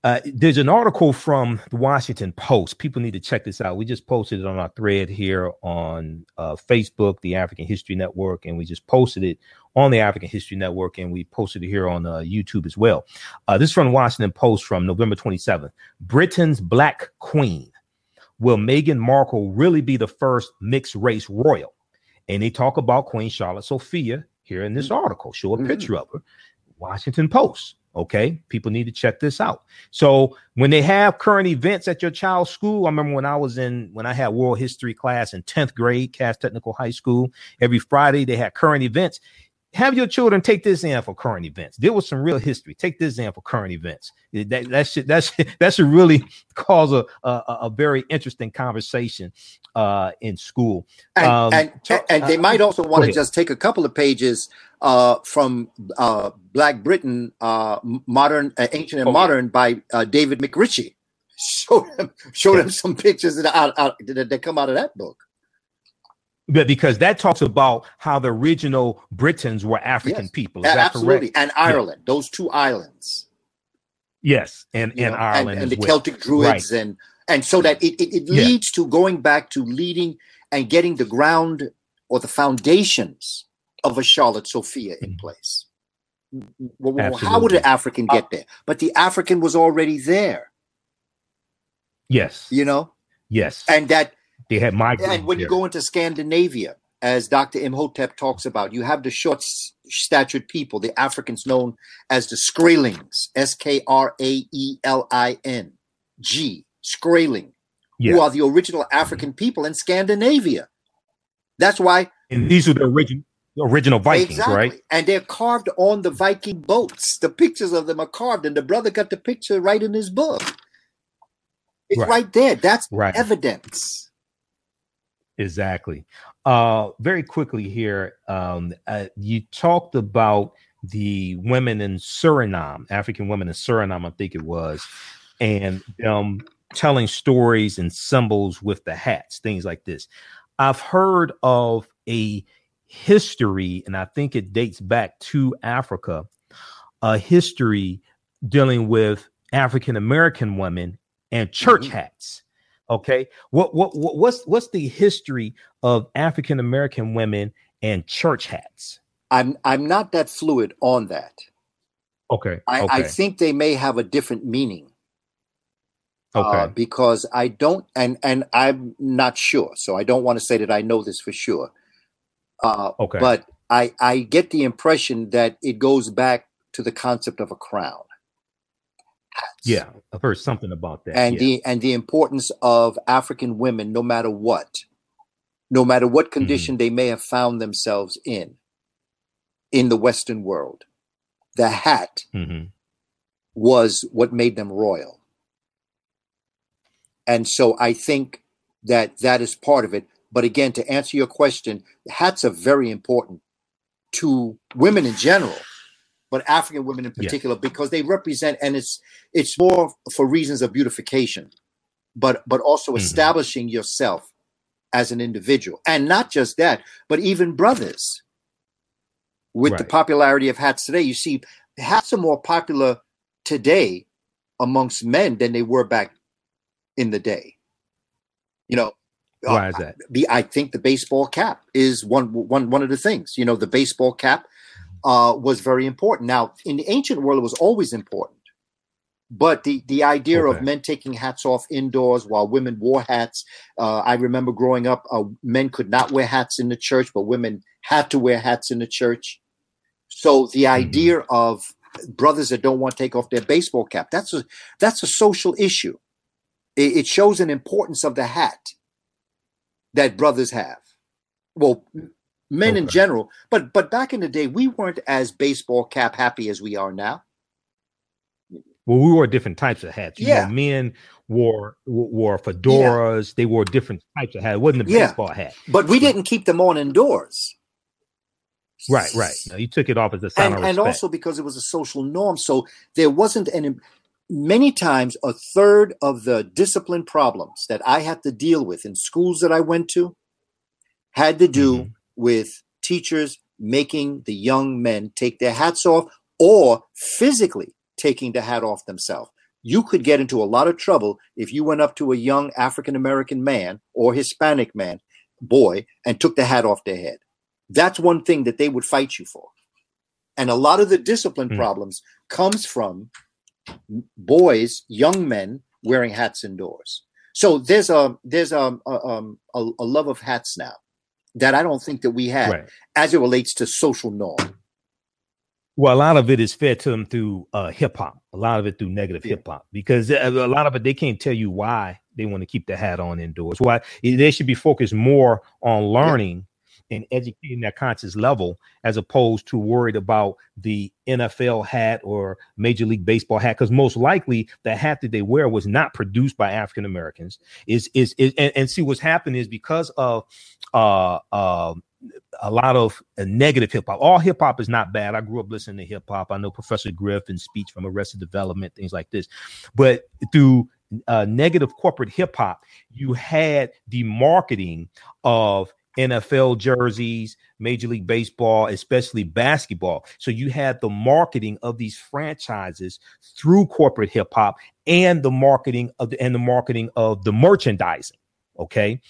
uh, there's an article from the Washington Post. People need to check this out. We just posted it on our thread here on uh, Facebook, the African History Network, and we just posted it on the African History Network, and we posted it here on uh, YouTube as well. Uh, this is from the Washington Post from November 27th. Britain's Black Queen. Will Meghan Markle really be the first mixed race royal? And they talk about Queen Charlotte Sophia here in this mm. article. Show a mm-hmm. picture of her. Washington Post. Okay, people need to check this out. So when they have current events at your child's school, I remember when I was in when I had world history class in 10th grade, Cass Technical High School, every Friday they had current events. Have your children take this in for current events. Deal with some real history. Take this in for current events. That that should that should, that should really cause a, a, a very interesting conversation uh, in school. And, um, and, and, they uh, might also want to just take a couple of pages uh, from uh, Black Britain, uh, modern, uh, ancient and modern, by David MacRitchie. Show them, show them some pictures that, out, out, that come out of that book. But because that talks about how the original Britons were African yes, people. Is absolutely. And Ireland, yeah. those two islands. Yes, and, and know, Ireland. And, and the well. Celtic Druids right. and and so that it, it, it leads yeah. to going back to leading and getting the ground or the foundations of a Charlotte Sophia in mm-hmm. place. Well, how would an African get there? But the African was already there. Yes. You know? Yes. And that they had. And when there. you go into Scandinavia, as Dr. Imhotep talks about, you have the short statured people, the Africans known as the Skraelings, S K R A E L I N G, Skraeling, yeah. who are the original African people in Scandinavia. That's why. And these are the original original Vikings, exactly. right? And they're carved on the Viking boats. The pictures of them are carved, and the brother got the picture right in his book. It's right, right there. That's right. evidence. Exactly. Uh, very quickly here, um, uh, you talked about the women in Suriname, African women in Suriname, I think it was, and um, telling stories and symbols with the hats, things like this. I've heard of a history, and I think it dates back to Africa, a history dealing with African American women and church mm-hmm. hats. Okay, what, what what what's what's the history of African American women and church hats? I'm I'm not that fluid on that. Okay. I, okay. I think they may have a different meaning. Uh, okay. Uh, because I don't, and and I'm not sure, so I don't want to say that I know this for sure. Uh, okay. But I I get the impression that it goes back to the concept of a crown. Yeah, I've heard something about that. And yeah. the and the importance of African women, no matter what, no matter what mm-hmm. condition mm-hmm. they may have found themselves in, in the Western world, the hat mm-hmm. was what made them royal. And so I think that that is part of it. But again, to answer your question, hats are very important to women in general but African women in particular, yeah. because they represent, and it's it's more for reasons of beautification, but but also mm-hmm. establishing yourself as an individual, and not just that, but even brothers. With right. the popularity of hats today, you see hats are more popular today amongst men than they were back in the day. You know, why is that? The, I think the baseball cap is one one one of the things. You know, the baseball cap uh, was very important. Now, in the ancient world, it was always important. But the, the idea okay. of men taking hats off indoors while women wore hats, uh, I remember growing up, uh, men could not wear hats in the church, but women had to wear hats in the church. So the mm-hmm. idea of brothers that don't want to take off their baseball cap, that's a, that's a social issue. It, it shows an importance of the hat that brothers have. Well, men okay. in general. But but back in the day, we weren't as baseball cap happy as we are now. Well, we wore different types of hats. You yeah, know, men wore wore fedoras. Yeah. They wore different types of hats. It wasn't a yeah. baseball hat. But we didn't keep them on indoors. Right, right. No, you took it off as a sign and, and also because it was a social norm. So there wasn't any. Many times, a third of the discipline problems that I had to deal with in schools that I went to had to do mm-hmm with teachers making the young men take their hats off or physically taking the hat off themselves. You could get into a lot of trouble if you went up to a young African American man or Hispanic man, boy, and took the hat off their head. That's one thing that they would fight you for. And a lot of the discipline mm. problems comes from boys, young men wearing hats indoors. So there's a there's a a, um, a, a love of hats now that I don't think that we had right. as it relates to social norm. Well, a lot of it is fed to them through uh, hip hop. A lot of it through negative yeah. hip hop because a lot of it they can't tell you why they want to keep the hat on indoors. Why they should be focused more on learning and educating their conscious level as opposed to worried about the NFL hat or Major League Baseball hat because most likely the hat that they wear was not produced by African Americans. Is, is is and, and see what's happened is because of uh uh a lot of negative hip hop. All hip hop is not bad. I grew up listening to hip hop. I know Professor Griff and speech from Arrested Development, things like this. But through uh, negative corporate hip hop, you had the marketing of NFL jerseys, Major League Baseball, especially basketball. So you had the marketing of these franchises through corporate hip hop and the marketing of the, and the marketing of the merchandising. Okay,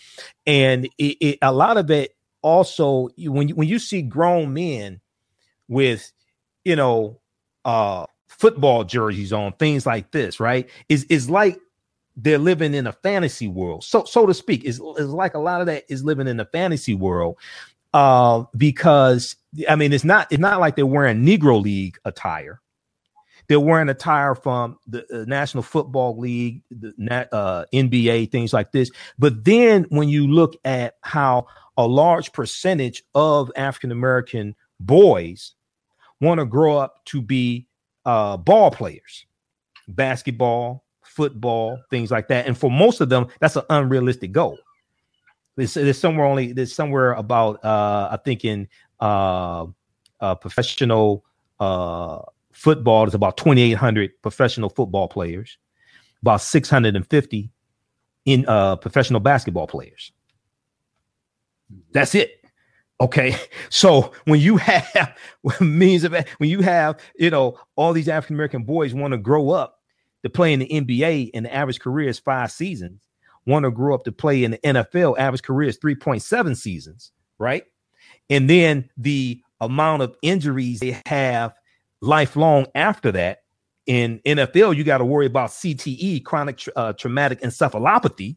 and it, it, a lot of it also when you, when you see grown men with you know uh football jerseys on things like this right is is like they're living in a fantasy world so so to speak is is like a lot of that is living in a fantasy world uh because i mean it's not it's not like they're wearing negro league attire they're wearing attire from the uh, National Football League, the uh, NBA, things like this. But then when you look at how a large percentage of African American boys want to grow up to be uh, ball players, basketball, football, things like that. And for most of them, that's an unrealistic goal. There's, somewhere only there's somewhere about uh, I think in uh, uh, professional uh, football, there's about 2,800 professional football players, about 650 in uh, professional basketball players. That's it. Okay. So when you have means of when you have, you know, all these African American boys want to grow up to play in the NBA and the average career is five seasons, want to grow up to play in the NFL, average career is 3.7 seasons, right? And then the amount of injuries they have lifelong after that in NFL, you got to worry about CTE, chronic uh, traumatic encephalopathy,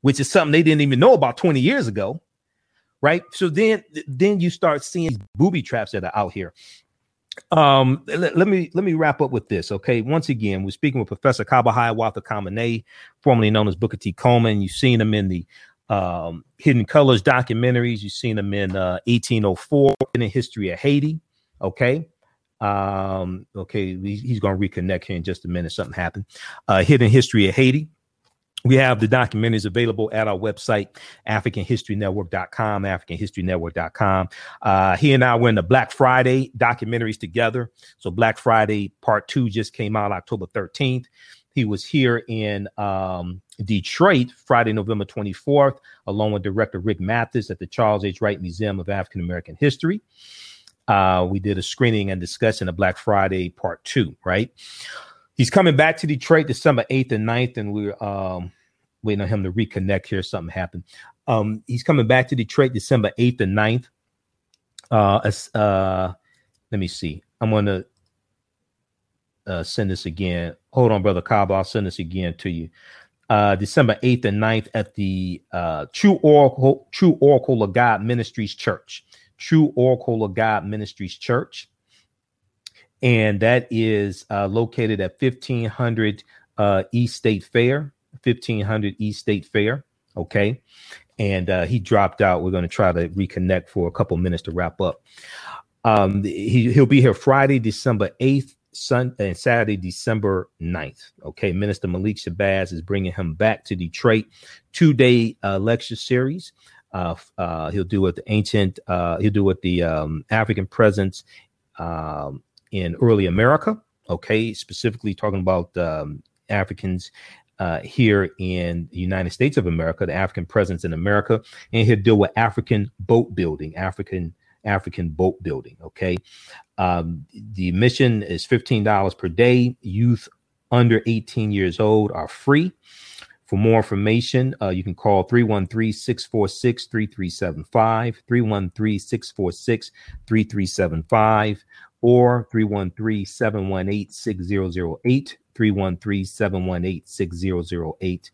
which is something they didn't even know about 20 years ago right? So then then you start seeing booby traps that are out here. Um, let, let, me let me wrap up with this. Okay, once again, we're speaking with Professor Kaba Hiawatha Kamene, formerly known as Booker T. Coleman. You've seen him in the um, Hidden Colors documentaries. You've seen him in uh, 1804 in the history of Haiti. Okay. Um, okay, he's going to reconnect here in just a minute. Something happened. Uh, Hidden History of Haiti. We have the documentaries available at our website, AfricanHistoryNetwork.com, AfricanHistoryNetwork.com. Uh, he and I were in the Black Friday documentaries together. So Black Friday Part 2 just came out October 13th. He was here in um, Detroit Friday, November 24th, along with director Rick Mathis at the Charles H. Wright Museum of African American History. Uh, we did a screening and discussion of Black Friday Part 2, right? He's coming back to Detroit December 8th and 9th, and we're um, waiting on him to reconnect here. Something happened. Um, he's coming back to Detroit December 8th and 9th. Uh, uh, let me see. I'm going to uh, send this again. Hold on, Brother Cobb. I'll send this again to you. Uh, December 8th and 9th at the uh, True Oracle, True Oracle of God Ministries Church. True Oracle of God Ministries Church and that is uh, located at 1500 uh, East State Fair, 1500 East State Fair. Okay. And uh, he dropped out. We're going to try to reconnect for a couple minutes to wrap up. Um, he, he'll be here Friday, December 8th, Sun and Saturday, December 9th. Okay. Minister Malik Shabazz is bringing him back to Detroit, two day uh, lecture series. Uh, uh, he'll do it the ancient, he'll do it the um, African presence um, in early America. Okay, specifically talking about um, Africans uh, here in the United States of America, the African presence in America, and he'll deal with African boat building, African African boat building. Okay, um, the mission is fifteen dollars per day. Youth under eighteen years old are free. For more information, uh, you can call 313 646 3375, 313 646 3375 or 313-718-6008, 313-718-6008,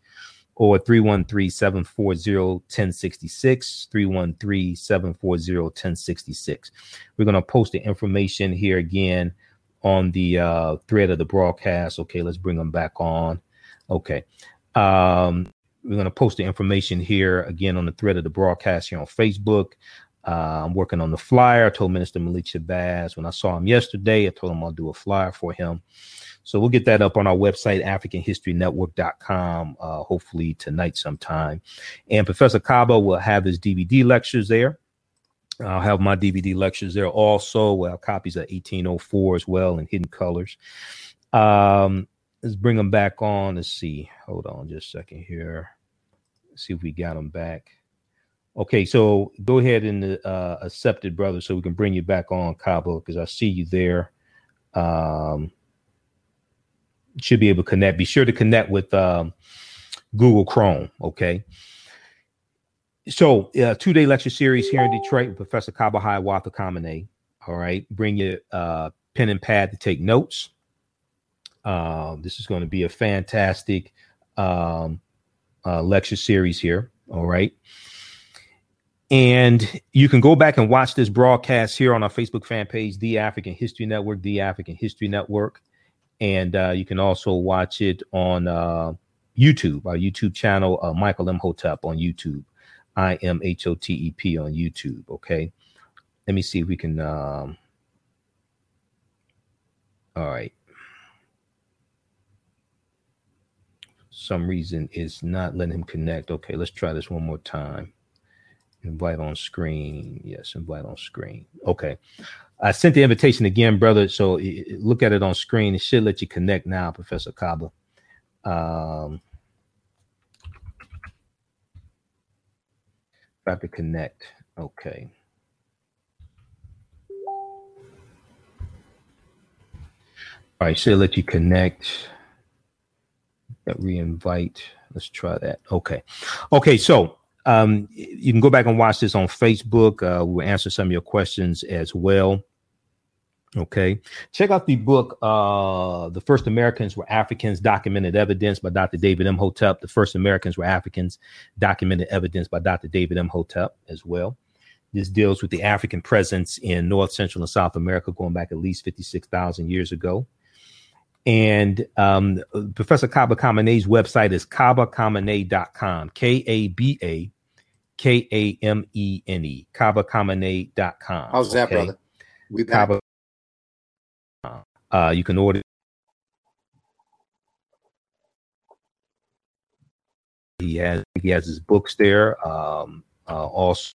or 313-740-1066, 313-740-1066. We're going to post the information here again on the uh, thread of the broadcast. Okay, let's bring them back on. Okay. Um, we're going to post the information here again on the thread of the broadcast here on Facebook. Uh, I'm working on the flyer. I told Minister Malik Shabazz when I saw him yesterday. I told him I'll do a flyer for him. So we'll get that up on our website, AfricanHistoryNetwork.com, uh, hopefully tonight sometime. And Professor Kaba will have his DVD lectures there. I'll have my DVD lectures there also. Well, copies of 1804 as well in hidden colors. Um, let's bring them back on. Let's see. Hold on just a second here. Let's see if we got them back. Okay, so go ahead and uh, accept it, brother, so we can bring you back on Kaba because I see you there. Um, should be able to connect. Be sure to connect with um, Google Chrome. Okay. So, uh, two day lecture series here in Detroit with Professor Kaba Hiawatha Kamene. All right. Bring your uh, pen and pad to take notes. Uh, this is going to be a fantastic um, uh, lecture series here. All right. And you can go back and watch this broadcast here on our Facebook fan page, The African History Network, The African History Network. And uh, you can also watch it on uh, YouTube, our YouTube channel, uh, Michael Imhotep on YouTube. I M H O T E P on YouTube. Okay. Let me see if we can. Um, all right. Some reason is not letting him connect. Okay, let's try this one more time. Invite on screen. Yes, invite on screen. Okay. I sent the invitation again, brother. So look at it on screen. It should let you connect now, Professor Kaba. Um, about to connect. Okay. All right, should let you connect. That re-invite. Let's try that. Okay. Okay, so um, you can go back and watch this on Facebook. Uh, we'll answer some of your questions as well. Okay. Check out the book, uh, The First Americans Were Africans Documented Evidence by Dr. David Imhotep. The First Americans Were Africans Documented Evidence by Dr. David Imhotep as well. This deals with the African presence in North, Central, and South America going back at least 56,000 years ago. And um, Professor Kaba Kamene's website is kabakamene.com, K A B A K A M E N E, kabakamene.com. How's that, okay? brother? We Kaba, uh, you can order. He has he has his books there. Um, uh, also.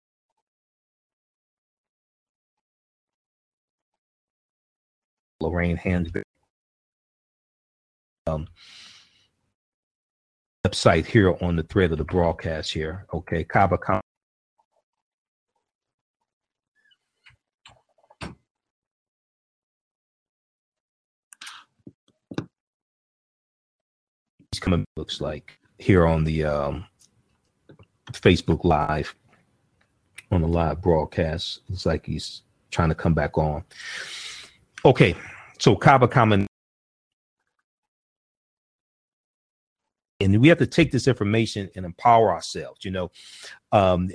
Lorraine Hansberry. Um, website here on the thread of the broadcast here. Okay, Kaba He's coming looks like here on the um, Facebook Live on the live broadcast. It's like he's trying to come back on. Okay, so Kaba Kamen we have to take this information and empower ourselves you know? Um,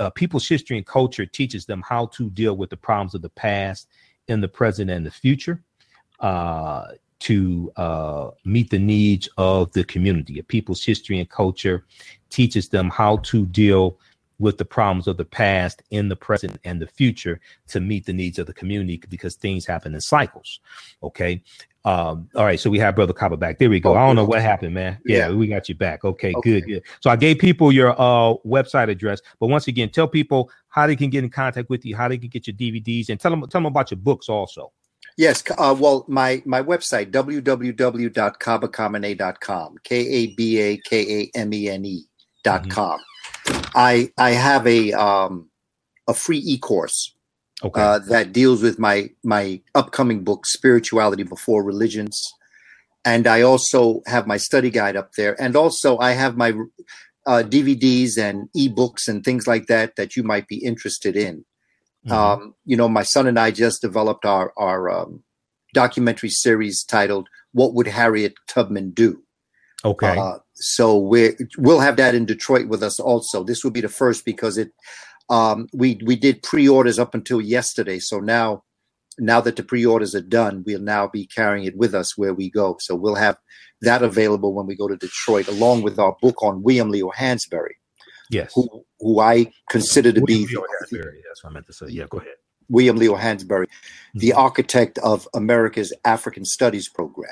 uh, people's history and culture teaches them how to deal with the problems of the past in the present and the future uh, to uh, meet the needs of the community. A people's history and culture teaches them how to deal with the problems of the past in the present and the future to meet the needs of the community because things happen in cycles okay um, all right, so we have Brother Kaba back. There we go. Oh, I don't know what happened, man. Yeah, yeah, we got you back. Okay, okay, good, good. So I gave people your uh website address, but once again, tell people how they can get in contact with you, how they can get your DVDs, and tell them tell them about your books also. Yes, uh, well, my my website www.kabakamene.com, k a b a k a m e n e dot mm-hmm. com. I I have a um a free e course okay. uh, that deals with my my upcoming book, Spirituality Before Religions, and I also have my study guide up there, and also I have my uh, DVDs and ebooks and things like that that you might be interested in. Mm-hmm. Um, you know, my son and I just developed our our um, documentary series titled "What Would Harriet Tubman Do." Okay. Uh, so we we'll have that in Detroit with us also. This will be the first because it um, we we did pre-orders up until yesterday, so now now that the pre-orders are done, we'll now be carrying it with us where we go. So we'll have that available when we go to Detroit, along with our book on William Leo Hansberry. Yes. Who, who I consider to William be Leo Hansberry. That's what I meant to say. Yeah, go ahead. William Leo Hansberry, the Mm-hmm. architect of America's African Studies program.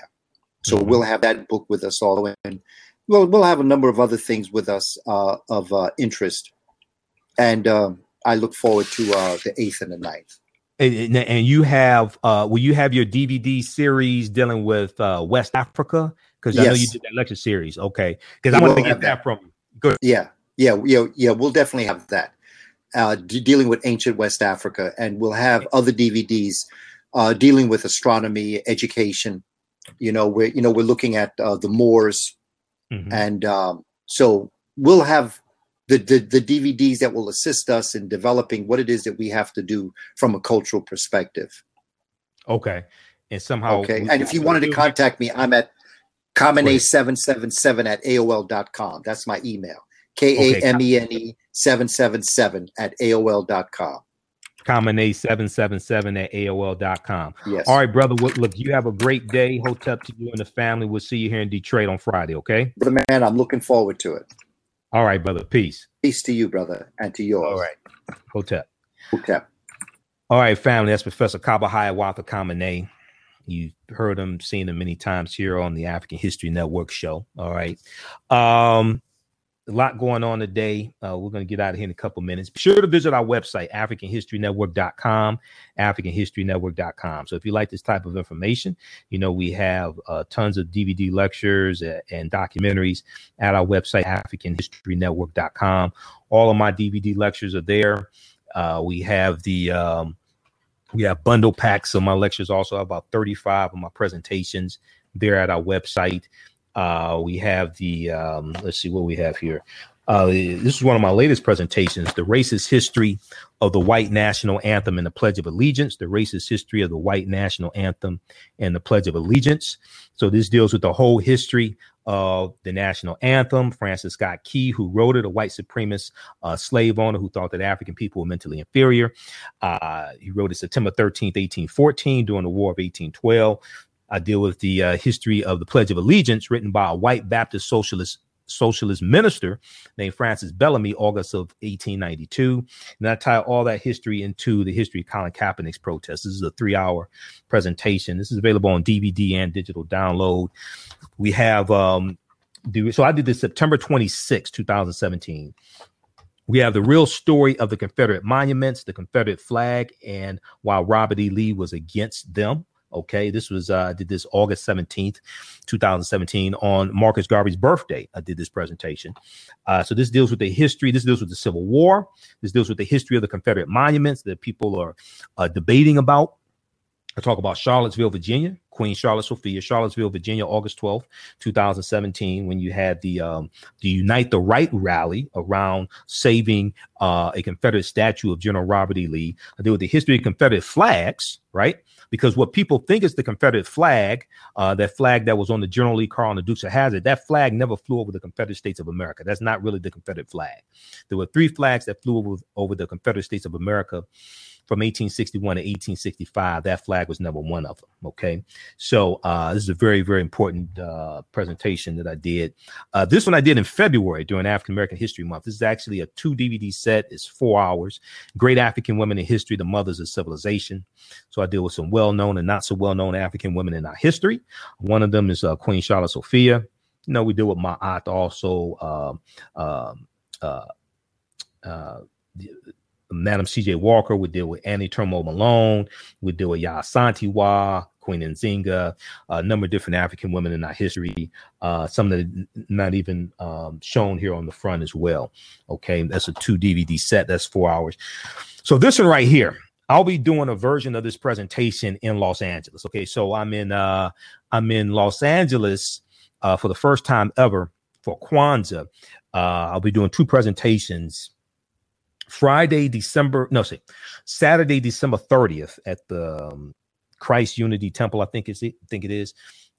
So Mhm. we'll have that book with us all, the way and we'll we'll have a number of other things with us uh, of uh, interest. And um, I look forward to uh, the eighth and the ninth. And, and- you have uh will you have your DVD series dealing with uh West Africa? Because I know you did that lecture series. Okay. Because I want to get that from you. Good. Yeah, yeah, yeah, yeah. We'll definitely have that. Uh, de- dealing with ancient West Africa, and we'll have other DVDs uh, dealing with astronomy, education. You know, we're you know we're looking at uh, the Moors, Mhm. and um, so we'll have the, the the DVDs that will assist us in developing what it is that we have to do from a cultural perspective. Okay. And somehow Okay, and if you wanted to contact me, I'm at kamene777 at AOL.com. That's my email. K A M E N E 777 at AOL.com. Kamene 777 at AOL.com. Yes. All right, brother. Well, look, you have a great day. Hotep to you and the family. We'll see you here in Detroit on Friday, okay? Brother man, I'm looking forward to it. All right, brother. Peace. Peace to you, brother, and to yours. All right. Hotep. Okay. All right, family. That's Professor Kaba Hiawatha Kamene. You've heard him, seen him many times here on the African History Network show. All right. Um, a lot going on today. Uh, we're going to get out of here in a couple minutes. Be sure to visit our website, AfricanHistoryNetwork.com, AfricanHistoryNetwork.com. So if you like this type of information, you know, we have uh, tons of DVD lectures and, and documentaries at our website, AfricanHistoryNetwork.com. All of my DVD lectures are there. Uh, we have the um, we have bundle packs of my lectures. Also, about 35 of my presentations there at our website. Uh, we have the um, let's see what we have here. Uh, this is one of my latest presentations: the racist history of the white national anthem and the Pledge of Allegiance. The racist history of the white national anthem and the Pledge of Allegiance. So this deals with the whole history of the national anthem. Francis Scott Key, who wrote it, a white supremacist uh, slave owner who thought that African people were mentally inferior. Uh, he wrote it September 13th, 1814, during the War of 1812. I deal with the uh, history of the Pledge of Allegiance, written by a white Baptist socialist socialist minister named Francis Bellamy, August of 1892. And I tie all that history into the history of Colin Kaepernick's protest. This is a three-hour presentation. This is available on DVD and digital download. We have um, do so. I did this September 26, 2017 we have the real story of the Confederate monuments, the Confederate flag, and while Robert E. Lee was against them. Okay, this was uh, I did this August 17th, 2017, on Marcus Garvey's birthday. I did this presentation. Uh, so this deals with the history, this deals with the Civil War, this deals with the history of the Confederate monuments that people are uh, debating about. I talk about Charlottesville, Virginia, Queen Charlotte Sophia, Charlottesville, Virginia, August 12th, 2017, when you had the um, the Unite the Right rally around saving uh, a Confederate statue of General Robert E. Lee. I deal with the history of Confederate flags, right? Because what people think is the Confederate flag, uh, that flag that was on the General Lee Carl and the Dukes of Hazzard, that flag never flew over the Confederate States of America. That's not really the Confederate flag. There were three flags that flew over, over the Confederate States of America from 1861 to 1865. That flag was number one of them. Okay. So uh, this is a very, very important uh, presentation that I did. Uh, this one I did in February during African American History Month. This is actually a two DVD set. It's four hours. Great African Women in History, the Mothers of Civilization. So I deal with some well known and not so well known African women in our history. One of them is uh, Queen Charlotte Sophia. You know, we deal with my aunt also. Uh, uh, uh, Madam C.J. Walker would deal with Annie Turnbo Malone. We deal with Yaa Asantewaa, Queen Nzinga, a number of different African women in our history. Uh, some that are not even um, shown here on the front as well. Okay, that's a two DVD set. That's four hours. So this one right here, I'll be doing a version of this presentation in Los Angeles. Okay, so I'm in uh, I'm in Los Angeles uh, for the first time ever for Kwanzaa. Uh, I'll be doing two presentations Friday, December, no, see, Saturday, December 30th at the um, Christ Unity Temple, I think it's I think it is.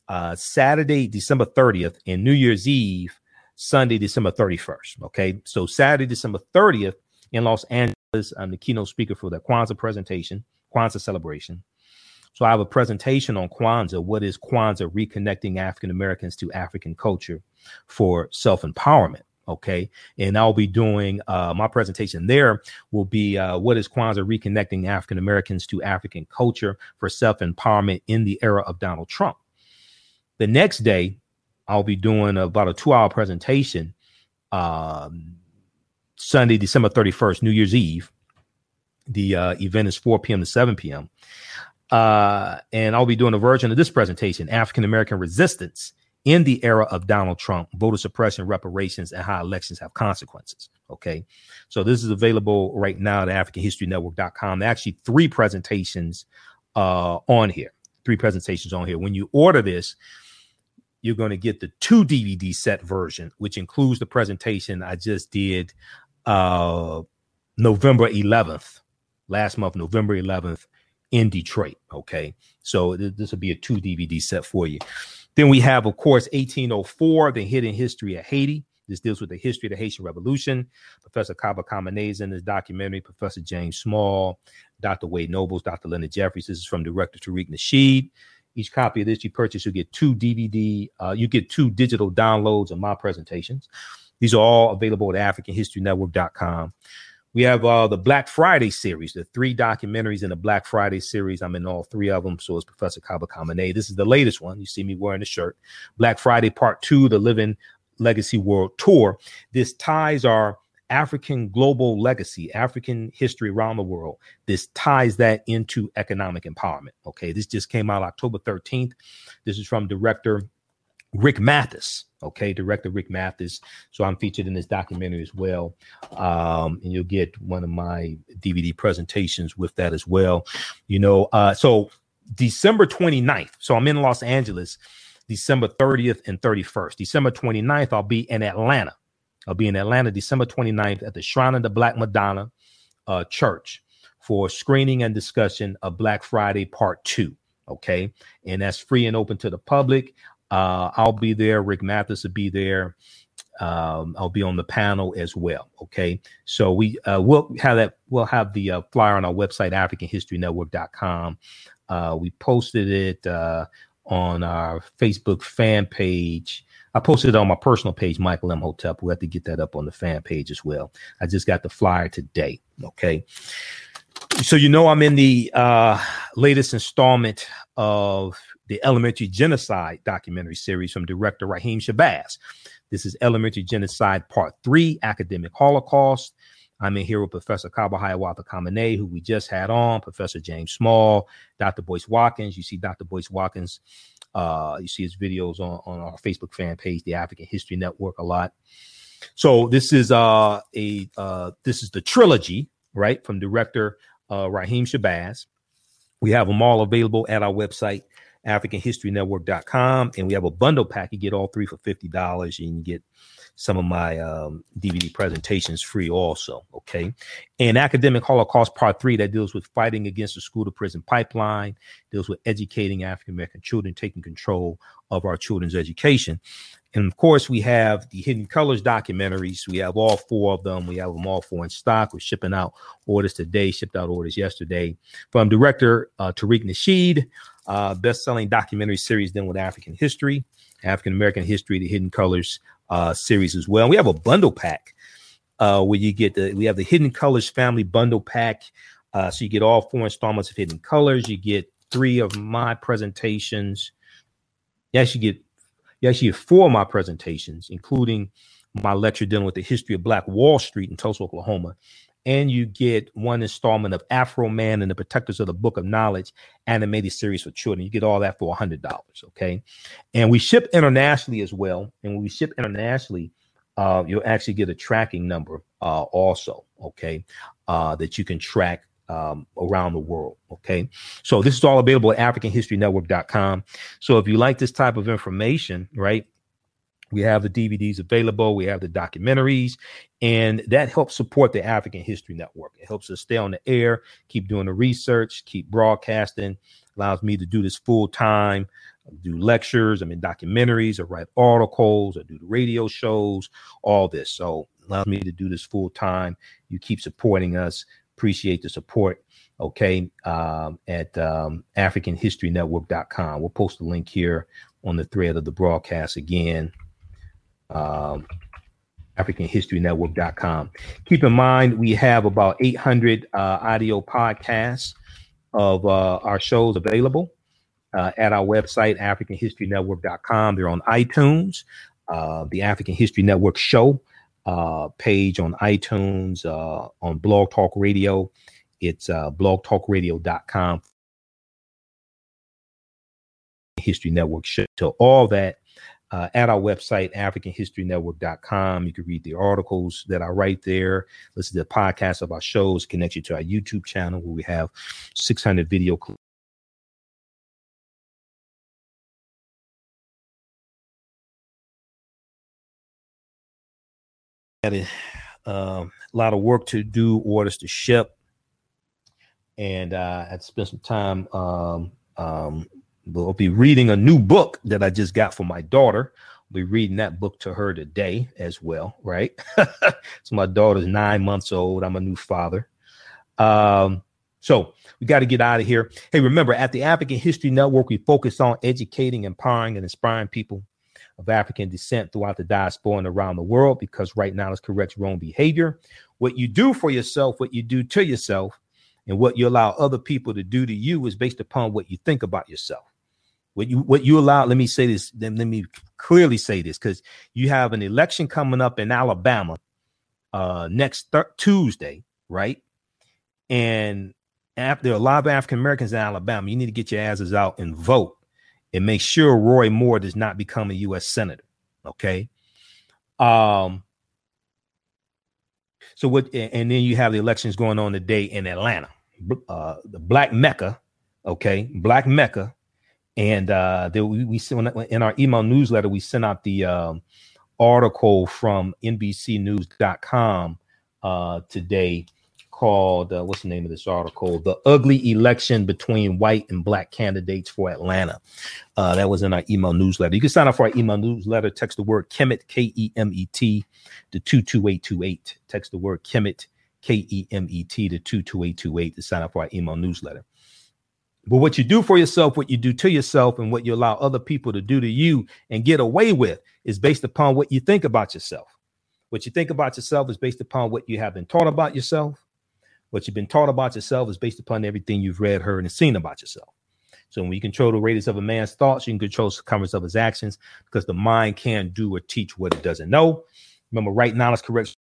Uh, Saturday, December 30th, and New Year's Eve, Sunday, December 31st. Okay. So Saturday, December 30th in Los Angeles, I'm the keynote speaker for the Kwanzaa presentation, Kwanzaa celebration. So I have a presentation on Kwanzaa. What is Kwanzaa reconnecting African Americans to African culture for self-empowerment? Okay. And I'll be doing uh, my presentation there will be uh, what is Kwanzaa reconnecting African Americans to African culture for self empowerment in the era of Donald Trump. The next day, I'll be doing about a two hour presentation um, Sunday, December 31st, New Year's Eve. The uh, event is 4 p.m. to 7 p.m. Uh, and I'll be doing a version of this presentation African American resistance in the era of Donald Trump, voter suppression, reparations, and how elections have consequences. Okay. So this is available right now at AfricanHistoryNetwork.com. There actually, three presentations uh, on here. Three presentations on here. When you order this, you're going to get the two DVD set version, which includes the presentation I just did uh, November 11th, last month, November 11th in Detroit. Okay. So th- this will be a two DVD set for you. Then we have, of course, 1804, the hidden history of Haiti. This deals with the history of the Haitian Revolution. Professor Kaba Kamene is in this documentary, Professor James Small, Dr. Wade Nobles, Dr. Leonard Jeffries. This is from director Tariq Nasheed. Each copy of this you purchase, you get two DVD, uh, you get two digital downloads of my presentations. These are all available at AfricanHistoryNetwork.com. We have uh, the Black Friday series, the three documentaries in the Black Friday series. I'm in all three of them. So is Professor Kaba Kamene. This is the latest one. You see me wearing the shirt. Black Friday Part Two, the Living Legacy World Tour. This ties our African global legacy, African history around the world. This ties that into economic empowerment. Okay, this just came out October 13th. This is from director Rick Mathis. Okay, director Rick Mathis. So I'm featured in this documentary as well. Um, and you'll get one of my DVD presentations with that as well. You know, uh, so December 29th. So I'm in Los Angeles, December 30th and 31st. December 29th, I'll be in Atlanta. I'll be in Atlanta December 29th at the Shrine of the Black Madonna uh, Church for screening and discussion of Black Friday Part 2. Okay. And that's free and open to the public. Uh, I'll be there. Rick Mathis will be there. Um, I'll be on the panel as well. Okay, so we uh, will have that. We'll have the uh, flyer on our website, AfricanHistoryNetwork.com. Uh, we posted it uh, on our Facebook fan page. I posted it on my personal page, Michael Imhotep. We'll have to get that up on the fan page as well. I just got the flyer today. Okay. So you know I'm in the uh, latest installment of the Elementary Genocide documentary series from director Raheem Shabazz. This is Elementary Genocide Part 3, Academic Holocaust. I'm in here with Professor Kaba Hiawatha Kamene, who we just had on, Professor James Small, Dr. Boyce Watkins. You see Dr. Boyce Watkins. Uh, you see his videos on, on our Facebook fan page, the African History Network, a lot. So this is uh, a uh, this is the trilogy, right, from director uh, Raheem Shabazz. We have them all available at our website, AfricanHistoryNetwork.com. And we have a bundle pack. You get all three for $50 and you get some of my um, DVD presentations free also. Okay. And Academic Holocaust Part 3 that deals with fighting against the school to prison pipeline, deals with educating African American children, taking control of our children's education. And of course, we have the Hidden Colors documentaries. We have all four of them. We have them all four in stock. We're shipping out orders today, shipped out orders yesterday. From director uh, Tariq Nasheed, uh, best selling documentary series dealing with African history, African American history, the Hidden Colors uh, series as well. And we have a bundle pack uh, where you get the, we have the Hidden Colors family bundle pack. Uh, so you get all four installments of Hidden Colors. You get three of my presentations. Yes, you get actually get four of my presentations, including my lecture dealing with the history of Black Wall Street in Tulsa, Oklahoma. And you get one installment of Afro Man and the Protectors of the Book of Knowledge animated series for children. You get all that for $100. Okay. And we ship internationally as well. And when we ship internationally, uh, you'll actually get a tracking number uh, also. Okay. Uh, that you can track um, around the world. Okay. So this is all available at AfricanHistoryNetwork.com. So if you like this type of information, right, we have the DVDs available, we have the documentaries, and that helps support the African History Network. It helps us stay on the air, keep doing the research, keep broadcasting, allows me to do this full time, do lectures, I mean, documentaries, or write articles, or do the radio shows, all this. So allows me to do this full time. You keep supporting us appreciate the support. Okay, um, at um, AfricanHistoryNetwork.com. We'll post the link here on the thread of the broadcast again. Um, AfricanHistoryNetwork.com. Keep in mind, we have about 800 uh, audio podcasts of uh, our shows available uh, at our website, AfricanHistoryNetwork.com. They're on iTunes, uh, the African History Network show uh, page on iTunes, uh, on Blog Talk Radio. It's uh, blogtalkradio.com. History Network show. So all that uh, at our website, AfricanHistoryNetwork.com. You can read the articles that I write there, listen to the podcasts of our shows, connect you to our YouTube channel where we have 600 video clips. Had a, um, a lot of work to do, orders to ship, and uh, I had to spend some time um, um, We'll be reading a new book that I just got for my daughter. We'll be reading that book to her today as well, right? so my daughter's nine months old. I'm a new father. Um, so we got to get out of here. Hey, remember at the African History Network, we focus on educating, empowering, and inspiring people of African descent throughout the diaspora and around the world because right now it's correct your own behavior. What you do for yourself, what you do to yourself, and what you allow other people to do to you is based upon what you think about yourself. What you what you allow, let me say this, let me clearly say this, because you have an election coming up in Alabama uh next th- Tuesday, right? And after a lot of African Americans in Alabama, you need to get your asses out and vote and make sure Roy Moore does not become a U.S. senator. Okay. Um. So what? And then you have the elections going on today in Atlanta, uh, the Black Mecca. Okay, Black Mecca and uh, there, we, we in our email newsletter we sent out the um, article from NBCNews.com uh, today called uh, what's the name of this article? The ugly election between white and black candidates for Atlanta. Uh, that was in our email newsletter. You can sign up for our email newsletter. Text the word Kemet K E M E T to two two eight two eight. Text the word Kemet K E M E T to two two eight two eight to sign up for our email newsletter. But what you do for yourself, what you do to yourself, and what you allow other people to do to you and get away with is based upon what you think about yourself. What you think about yourself is based upon what you have been taught about yourself. What you've been taught about yourself is based upon everything you've read, heard, and seen about yourself. So when you control the radius of a man's thoughts, you can control the circumference of his actions because the mind can't do or teach what it doesn't know. Remember, right knowledge corrects